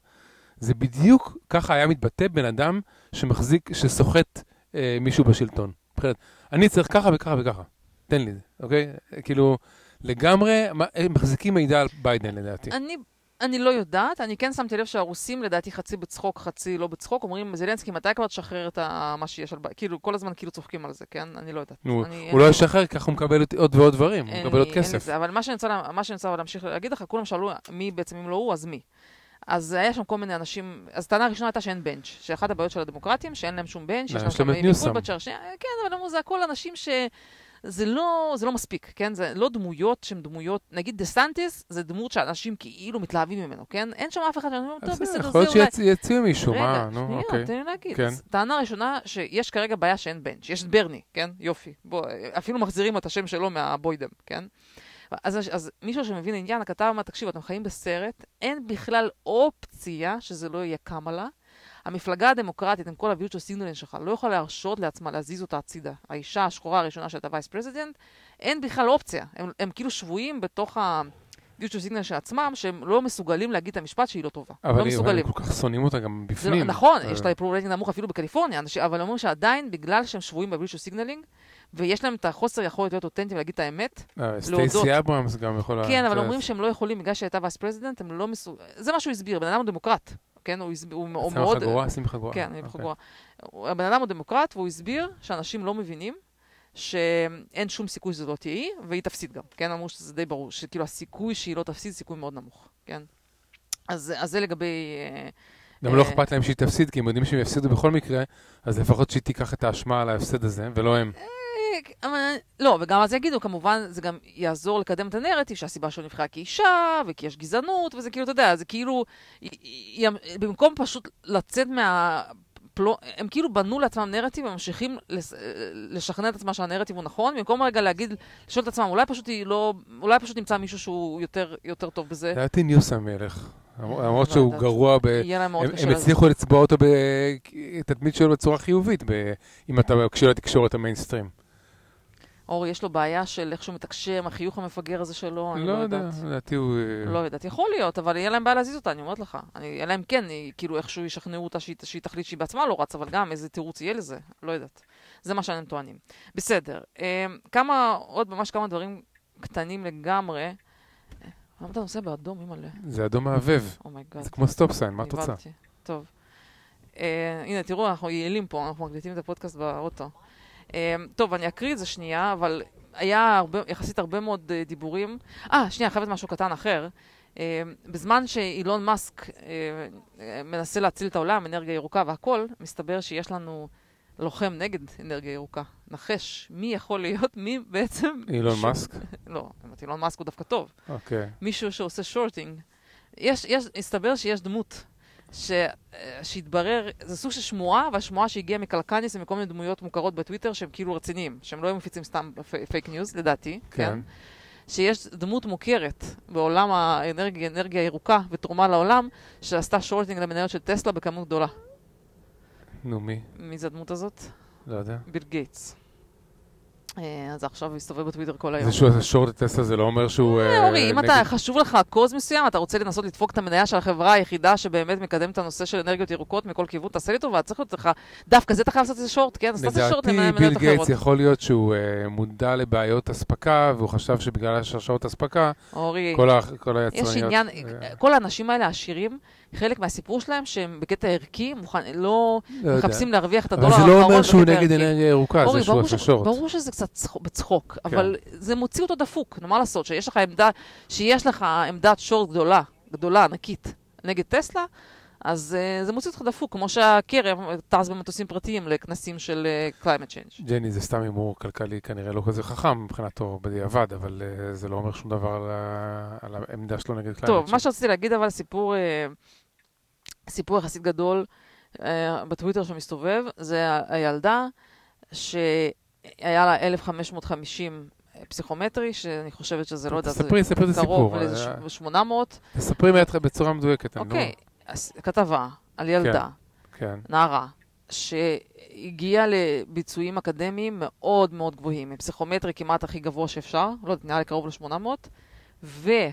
זה בדיוק ככה היה מתבטא בן אדם שמחזיק, שסוחט אה, מישהו בשלטון. מבחינת, אני צריך ככה וככה וככה, תן לי את זה, אוקיי? כאילו, לגמרי, מה- מחזיקים מידע על ביידן לדעתי. אני, אני לא יודעת, אני כן שמתי לב שהרוסים לדעתי חצי בצחוק, חצי לא בצחוק, אומרים זלנסקי, מתי כבר תשחרר את מה שיש על... ב-" כאילו, כל הזמן כאילו צוחקים על זה, כן? אני לא יודעת. נו, אני, הוא לא ישחרר, ככה הוא מקבל עוד ועוד דברים, הוא מקבל עוד כסף. אבל מה שאני רוצה להמשיך להגיד לך, כולם שאלו מי בעצם, אם לא הוא, אז מי. אז היה שם כל מיני אנשים, אז הטענה הראשונה הייתה שאין bench, שאחת הבעיות של הדמוקרטים, שאין להם שום bench, לא, יש להם ניוסם. קלובושאר, ש- כן, אבל אמרו, זה הכל אנשים ש... זה לא, זה לא מספיק, כן? זה לא דמויות שהן דמויות, נגיד דה סנטיס, זה דמות שאנשים כאילו מתלהבים ממנו, כן? אין שם אף אחד שאומרים, טוב, אז בסדר, יכול זה להיות אולי... שיציעו מישהו, רגע, מה, נו, שנייה, אוקיי. תן לי להגיד. כן. אז טענה ראשונה, שיש כרגע בעיה שאין bench. יש את ברני, כן? יופי. בוא, אפילו מחזירים את השם שלו מהבוידם, כן? אז, אז מישהו שמבין עניין, הכתב אמר, תקשיבו, אתם חיים בסרט, אין בכלל אופציה שזה לא יהיה קמאלה. המפלגה הדמוקרטית, עם כל ה virtue signaling שלך, לא יכולה להרשות לעצמה להזיז אותה הצידה. האישה השחורה הראשונה שהייתה vice president, אין בכלל אופציה. הם, הם כאילו שבויים בתוך ה virtue signal של עצמם, שהם לא מסוגלים להגיד את המשפט שהיא לא טובה. אבל לא הם- מסוגלים. כל כך שונאים אותה גם בפנים. לא, נכון, אה, יש לה אפילו רייטינג נמוך אפילו בקליפורניה, אנשים, אבל אומרים שעדיין, בגלל שהם שבויים ב virtue signaling, ויש להם את החוסר יכולת להיות אותנטי ולהגיד את האמת, אה, להודות. סטייסי אברמס גם יכולה... כן, אבל אומרים שהם לא יכולים, בגלל שהייתה vice president, הם לא מסוגלים, זה מה שהוא הסביר, בן אדם הוא דמוקרט, כן, הוא הסביר, הוא הוא מאוד... גרוע, שים גרוע. כן, אני אוקיי. בחגורה. הבן אדם הוא דמוקרט, והוא הסביר שאנשים לא מבינים שאין שום סיכוי שזה לא תהיה היא, והיא תפסיד גם, כן? אמרו שזה די ברור, שכאילו הסיכוי שהיא לא תפסיד, סיכוי מאוד נמוך, כן? אז, אז זה לגבי... אה, גם לא אה, אכפת להם שהיא תפסיד, כי הם יודעים שהם יפסידו בכל מקרה, אז לפחות שהיא תיקח את האשמה על ההפסד הזה, ולא הם. אבל, לא, וגם אז יגידו, כמובן, זה גם יעזור לקדם את הנרטיב שהסיבה שלו נבחרה כאישה, וכי יש גזענות, וזה כאילו, אתה יודע, זה כאילו, היא- היא- במקום פשוט לצאת מה... פלו, הם כאילו בנו לעצמם נרטיב, הם ממשיכים לס, לשכנע את עצמם שהנרטיב הוא נכון, במקום רגע להגיד, לשאול את עצמם, אולי פשוט היא לא, אולי פשוט נמצא מישהו שהוא יותר, יותר טוב בזה, לדעתי ניוסם מלך. למרות לא שהוא יודעת. גרוע ב... הם. הצליחו לצבוע אותו בתדמית שלו בצורה חיובית, ב- אם אתה מקשיב לתקשורת המיינסטרים. אורי, יש לו בעיה של איך שהוא מתקשר החיוך המפגר הזה שלו, אני לא לא יודע, יודעת. לדעתי הוא... אה, לא יודעת, יכול להיות, אבל יהיה להם בעיה להזיז אותה, אני אומרת לך. אני, אלא אם כן, היא, כאילו איכשהו ישכנעו אותה שהיא, שהיא תחליט שהיא בעצמה לא רצה, אבל גם איזה תירוץ יהיה לזה, לא יודעת. זה מה שהם טוענים. בסדר, אה, כמה, עוד ממש כמה דברים קטנים לגמרי. אה, למה אתה נוסע באדום, אימא'לה? זה אדום מהבהב. oh my god. זה כמו stop sign, מה את רוצה? טוב. הנה, תראו, אנחנו יעילים פה, אנחנו מקליטים את הפודקאסט באוטו. אה, טוב, אני אקריא את זה שנייה, אבל היה הרבה, יחסית הרבה מאוד אה, דיבורים. אה, שנייה, חייבת משהו קטן אחר. אה, בזמן שאילון מאסק אה, מנסה להציל את העולם, אנרגיה ירוקה והכול, מסתבר שיש לנו לוחם נגד אנרגיה ירוקה. נחש, מי יכול להיות, מי בעצם... אילון ש- מאסק? לא, אילון מאסק הוא דווקא טוב. אוקיי. מישהו שעושה shorting. יש, יש, הסתבר שיש דמות ש, אה, שהתברר, זה סוג של שמועה, והשמועה שהגיעה מקלקניס ומכל מיני דמויות מוכרות בטוויטר שהם כאילו רציניים, שהם לא היו מפיצים סתם פייק ניוז, לדעתי, כן. כן. שיש דמות מוכרת בעולם האנרגיה אנרגיה הירוקה ותרומה לעולם, שעשתה shorting למניות של טסלה בכמות גדולה. נו, מי? מי זה הדמות הזאת? לא יודע. ביל גייטס. אה, אז עכשיו הוא הסתובב בטוויטר כל היום. זה שהוא עשה שורט טסלה זה לא אומר שהוא... אה, אה, אורי, אם אתה, חשוב לך cause מסוים, אתה רוצה לנסות לדפוק את המניה של החברה היחידה שבאמת מקדמת את הנושא של אנרגיות ירוקות מכל כיוון, תעשה לי טובה, צריך להיות לך, דווקא זה אתה חייב לעשות איזה שורט, כן? אז תעשה שורט לדעתי למניות ביל אחרות. גייטס יכול להיות שהוא מודע לבעיות אספקה, והוא חשב שבגלל השרשרות אספקה, כל היצרניות... יש עניין, כל האנשים האלה העשירים, חלק מהסיפור שלהם שהם בקטע ערכי, מוכן, לא לא יודע. מחפשים להרוויח את אבל הדולר זה האחרון לא אומר שהוא בקטע נגד ערכי. אנרגיה ירוקה, זה שהוא ברור עשה ש- שורט. ברור שזה קצת צחוק- בצחוק, כן. אבל זה מוציא אותו דפוק, מה לעשות, שיש לך עמדה, שיש לך עמדת שורט גדולה, גדולה, ענקית, נגד טסלה, אז uh, זה מוציא אותך דפוק, כמו שהכרם טס במטוסים פרטיים לכנסים של uh, climate change. ג'ני זה סתם הימור כלכלי כנראה לא כזה חכם מבחינתו בדיעבד, אבל אה, זה לא אומר שום דבר על ה- על העמדה שלו נגד קליינט. טוב, מה שרציתי להגיד אבל סיפור, אה, סיפור יחסית גדול אה, בטוויטר שמסתובב, זה הילדה שהיה לה 1550 פסיכומטרי, שאני חושבת שזה, לא יודע, זה תספרי, ספרי את קרוב הסיפור. לאיזה אה, 800. תספרי מההתחלה בצורה מדויקת. אוקיי, כתבה על ילדה, כן. נערה, שהגיעה לביצועים אקדמיים מאוד מאוד גבוהים, עם פסיכומטרי כמעט הכי גבוה שאפשר, לא יודעת, נראה לי קרוב ל-800, ו... אה,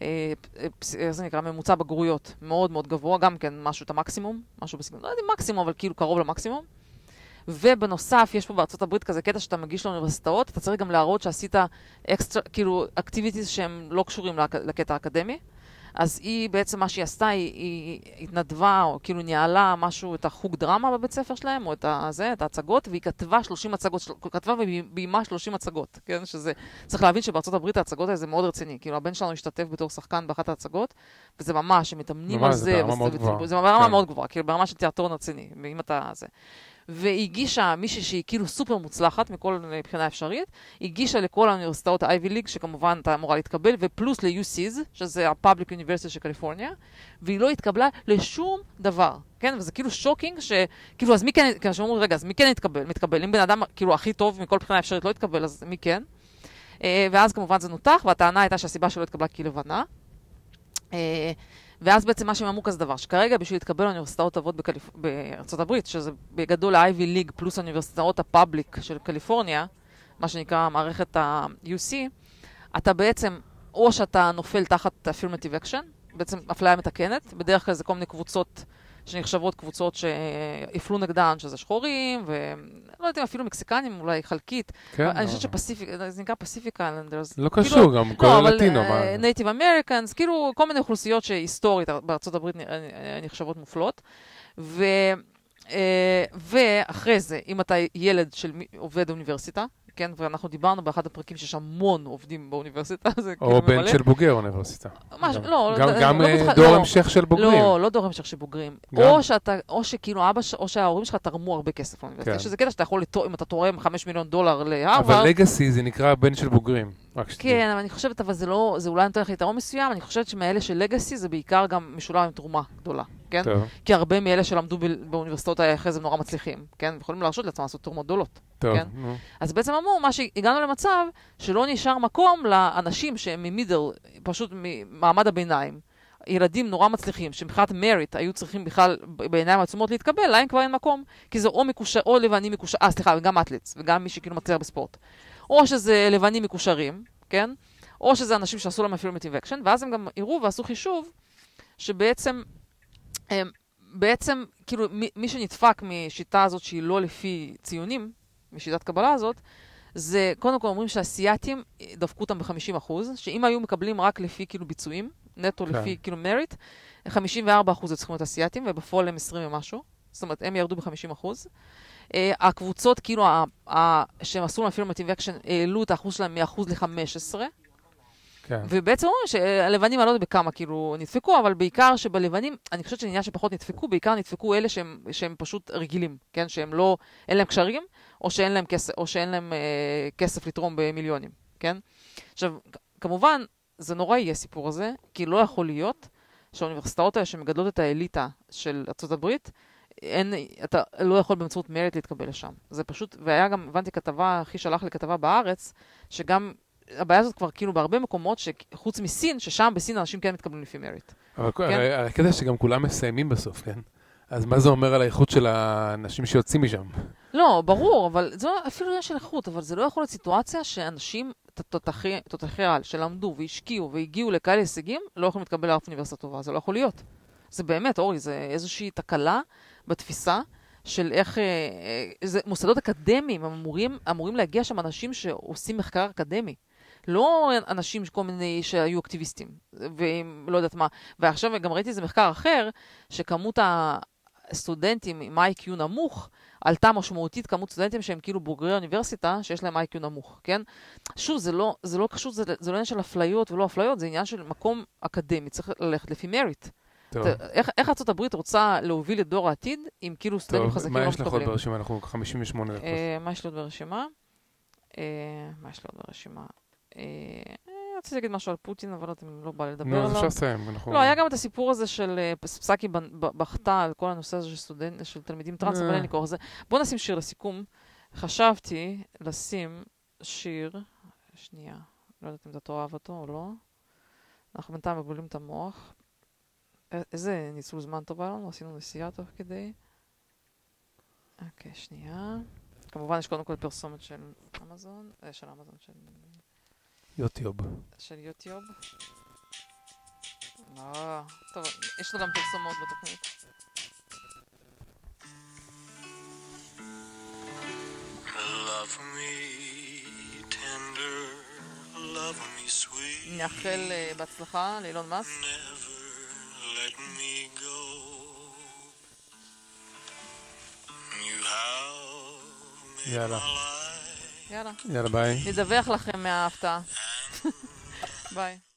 איך זה נקרא? ממוצע בגרויות מאוד מאוד גבוה, גם כן משהו את המקסימום, משהו בסגנון, לא יודע אם מקסימום, אבל כאילו קרוב למקסימום. ובנוסף, יש פה בארצות הברית כזה קטע שאתה מגיש לאוניברסיטאות, אתה צריך גם להראות שעשית אקסטרה, כאילו, אקטיביטיז שהם לא קשורים לק- לקטע האקדמי. אז היא בעצם, מה שהיא עשתה, היא, היא התנדבה, או כאילו ניהלה משהו, את החוג דרמה בבית ספר שלהם, או את, הזה, את ההצגות, והיא כתבה 30 הצגות, כתבה וביימה 30 הצגות, כן? שזה, צריך להבין שבארצות הברית ההצגות האלה זה מאוד רציני. כאילו, הבן שלנו השתתף בתור שחקן באחת ההצגות, וזה ממש, הם מתאמנים על זה זה. ברמה מאוד גבוהה. זה ברמה כן. מאוד גבוהה, כאילו, ברמה של תיאטרון רציני, אם אתה זה. והיא הגישה מישהי שהיא כאילו סופר מוצלחת מכל בחינה אפשרית, הגישה לכל האוניברסיטאות ה-Ivy League, שכמובן הייתה אמורה להתקבל, ופלוס ל-UC's, שזה ה-Public University של קליפורניה, והיא לא התקבלה לשום דבר, כן? וזה כאילו shocking, שכאילו, אז מי כן, כאילו, שאומרים, רגע, אז מי כן התקבל? מתקבל? אם בן אדם, כאילו, הכי טוב מכל בחינה אפשרית לא התקבל, אז מי כן? אה, ואז כמובן זה נותח, והטענה הייתה שהסיבה שלא התקבלה כי היא לבנה. ואז בעצם מה שהם אמרו כזה דבר, שכרגע בשביל להתקבל לאוניברסיטאות טובות בקליפ... בארצות הברית, שזה בגדול ה-Ivy League פלוס האוניברסיטאות הפאבליק של קליפורניה, מה שנקרא מערכת ה-UC, אתה בעצם, או שאתה נופל תחת affirmative action, בעצם אפליה מתקנת, בדרך כלל זה כל מיני קבוצות שנחשבות קבוצות שהפלו נגדן, שזה שחורים, ולא יודעת אם אפילו מקסיקנים, אולי חלקית. כן. אני לא. חושבת ש Pacific, זה נקרא Pacific Islanders. לא קשור, גם כל ה Latino. לא, Native Americans, כאילו כל מיני אוכלוסיות שהיסטורית בארצות הברית נ- נחשבות מופלות. ו, אה, ואחרי זה, אם אתה ילד של עובד אוניברסיטה, כן, ואנחנו דיברנו באחד הפרקים שיש המון עובדים באוניברסיטה, זה כאילו או בן. של בוגר אוניברסיטה. משהו- גם- לא, גם- לא, גם לא אה, בטוחה- דור לא. המשך של בוגרים. לא, לא דור המשך של בוגרים. גם? או שאתה, או שכאילו אבא, ש- או שההורים שלך תרמו הרבה כסף לאוניברסיטה. כן. יש איזה קטע שאתה יכול, אם אתה תורם 5 מיליון דולר אבל להרווארד, legacy זה נקרא בן של בוגרים. כן, אבל אני חושבת, אבל זה לא, זה אולי נותן לך יתרון מסוים, אני חושבת שמאלה של לגאסי זה בעיקר גם משולב עם תרומה גדולה, כן? טוב, כי הרבה מאלה שלמדו באוניברסיטאות האלה אחרי זה נורא מצליחים, כן? יכולים להרשות לעצמם לעשות תרומות גדולות. טוב. כן. נו. אז בעצם אמרו, מה שהגענו למצב שלא נשאר מקום לאנשים שהם ממידל, פשוט ממעמד הביניים. ילדים נורא מצליחים, שמבחינת מריט היו צריכים בכלל בעיניים עצומות להתקבל, להם כבר אין מקום, כי זה או מקושר, או לבנים מקושר, אה סליחה, וגם athletes, וגם מי שכאילו מצליח בספורט. או שזה לבנים מקושרים, כן? או שזה אנשים שעשו להם affirmative action, ואז הם גם הראו ועשו חישוב, שבעצם, הם, בעצם, כאילו, מי, מי שנדפק משיטה הזאת שהיא לא לפי ציונים, משיטת קבלה הזאת, זה קודם כל אומרים שהאסייתים דפקו אותם ב-50 אחוז, שאם היו מקבלים רק לפי כאילו ביצועים, נטו כן. לפי כאילו merit, 54 אחוז היו צריכים להיות אסייתים, ובפועל הם 20 ומשהו. זאת אומרת, הם ירדו ב-50 אחוז. אה, הקבוצות, כאילו, ה- ה- שהם עשו להם affirmative action, העלו את האחוז שלהם מ-אחוז ל-15, כן. ובעצם אומרים שהלבנים, אני לא יודעת בכמה כאילו נדפקו, אבל בעיקר שבלבנים, אני חושבת שעניין שפחות נדפקו, בעיקר נדפקו אלה שהם, שהם פשוט רגילים, כן? שהם לא, אין להם קשרים, או שאין להם כסף, או שאין להם אה, כסף לתרום במיליונים, כן? עכשיו, כמובן, זה נורא יהיה הסיפור הזה, כי לא יכול להיות שהאוניברסיטאות האלה שמגדלות את האליטה של ארה"ב, אין, אתה לא יכול באמצעות מריט להתקבל לשם. זה פשוט, והיה גם, הבנתי כתבה, אחי שלח לי כתבה בארץ, שגם הבעיה הזאת כבר כאילו בהרבה מקומות, שחוץ מסין, ששם בסין אנשים כן מתקבלים לפי מריט. אבל כן. הקטע שגם כולם מסיימים בסוף, כן? אז מה זה אומר על האיכות של האנשים שיוצאים משם? לא, ברור, אבל זה לא, אפילו עניין של איכות, אבל זה לא יכול להיות סיטואציה שאנשים, תותחי על, שלמדו והשקיעו והגיעו לכאלה הישגים, לא יכולים להתקבל לאף אוניברסיטה טובה, זה לא יכול להיות. זה באמת, אורי, זה איזושהי תקלה בתפיסה של איך... אה, אה, זה מוסדות אקדמיים, אמורים, אמורים להגיע שם אנשים שעושים מחקר אקדמי. לא אנשים כל מיני שהיו אקטיביסטים, והם לא יודעת מה. ועכשיו גם ראיתי איזה מחקר אחר, שכמות הסטודנטים עם IQ נמוך, עלתה משמעותית כמות סטודנטים שהם כאילו בוגרי אוניברסיטה, שיש להם איי-קיו נמוך, כן? שוב, זה לא, זה לא קשור, זה, זה לא עניין של אפליות ולא אפליות, זה עניין של מקום אקדמי, צריך ללכת לפי מריט. טוב, איך, איך ארה"ב רוצה להוביל את דור העתיד, אם כאילו סטודנטים טוב, חזקים מה לא יש לך עוד מקבלים? ברשימה? אנחנו 58 דקות. אה, מה יש לי עוד ברשימה? אה, מה יש לי עוד ברשימה? אה, רציתי להגיד משהו על פוטין, אבל אם לא בא לדבר נו, אז עליו. אפשר לסיים. אנחנו- לא, היה גם את הסיפור הזה של אה, פסקי בכתה על כל הנושא הזה של סטודנט, של תלמידים טרנס, אה. אבל אין לי כוח לזה. בואו נשים שיר לסיכום. חשבתי לשים שיר, שנייה, לא יודעת אם אתה תאהב אותו או לא. אנחנו בינתיים מבולעים את המוח. איזה ניצול זמן טוב היה לנו, עשינו נסיעה תוך כדי. אוקיי, שנייה. כמובן יש קודם כל פרסומת של אמזון, אה, של אמזון, של, יוטיוב. של יוטיוב. לא, טוב, יש לו גם פרסומות בתוכנית. Love me tender, love me sweet, נאחל אה, בהצלחה לאילון made יאללה. יאללה. יאללה, ביי. נדווח לכם מההפתעה. ביי.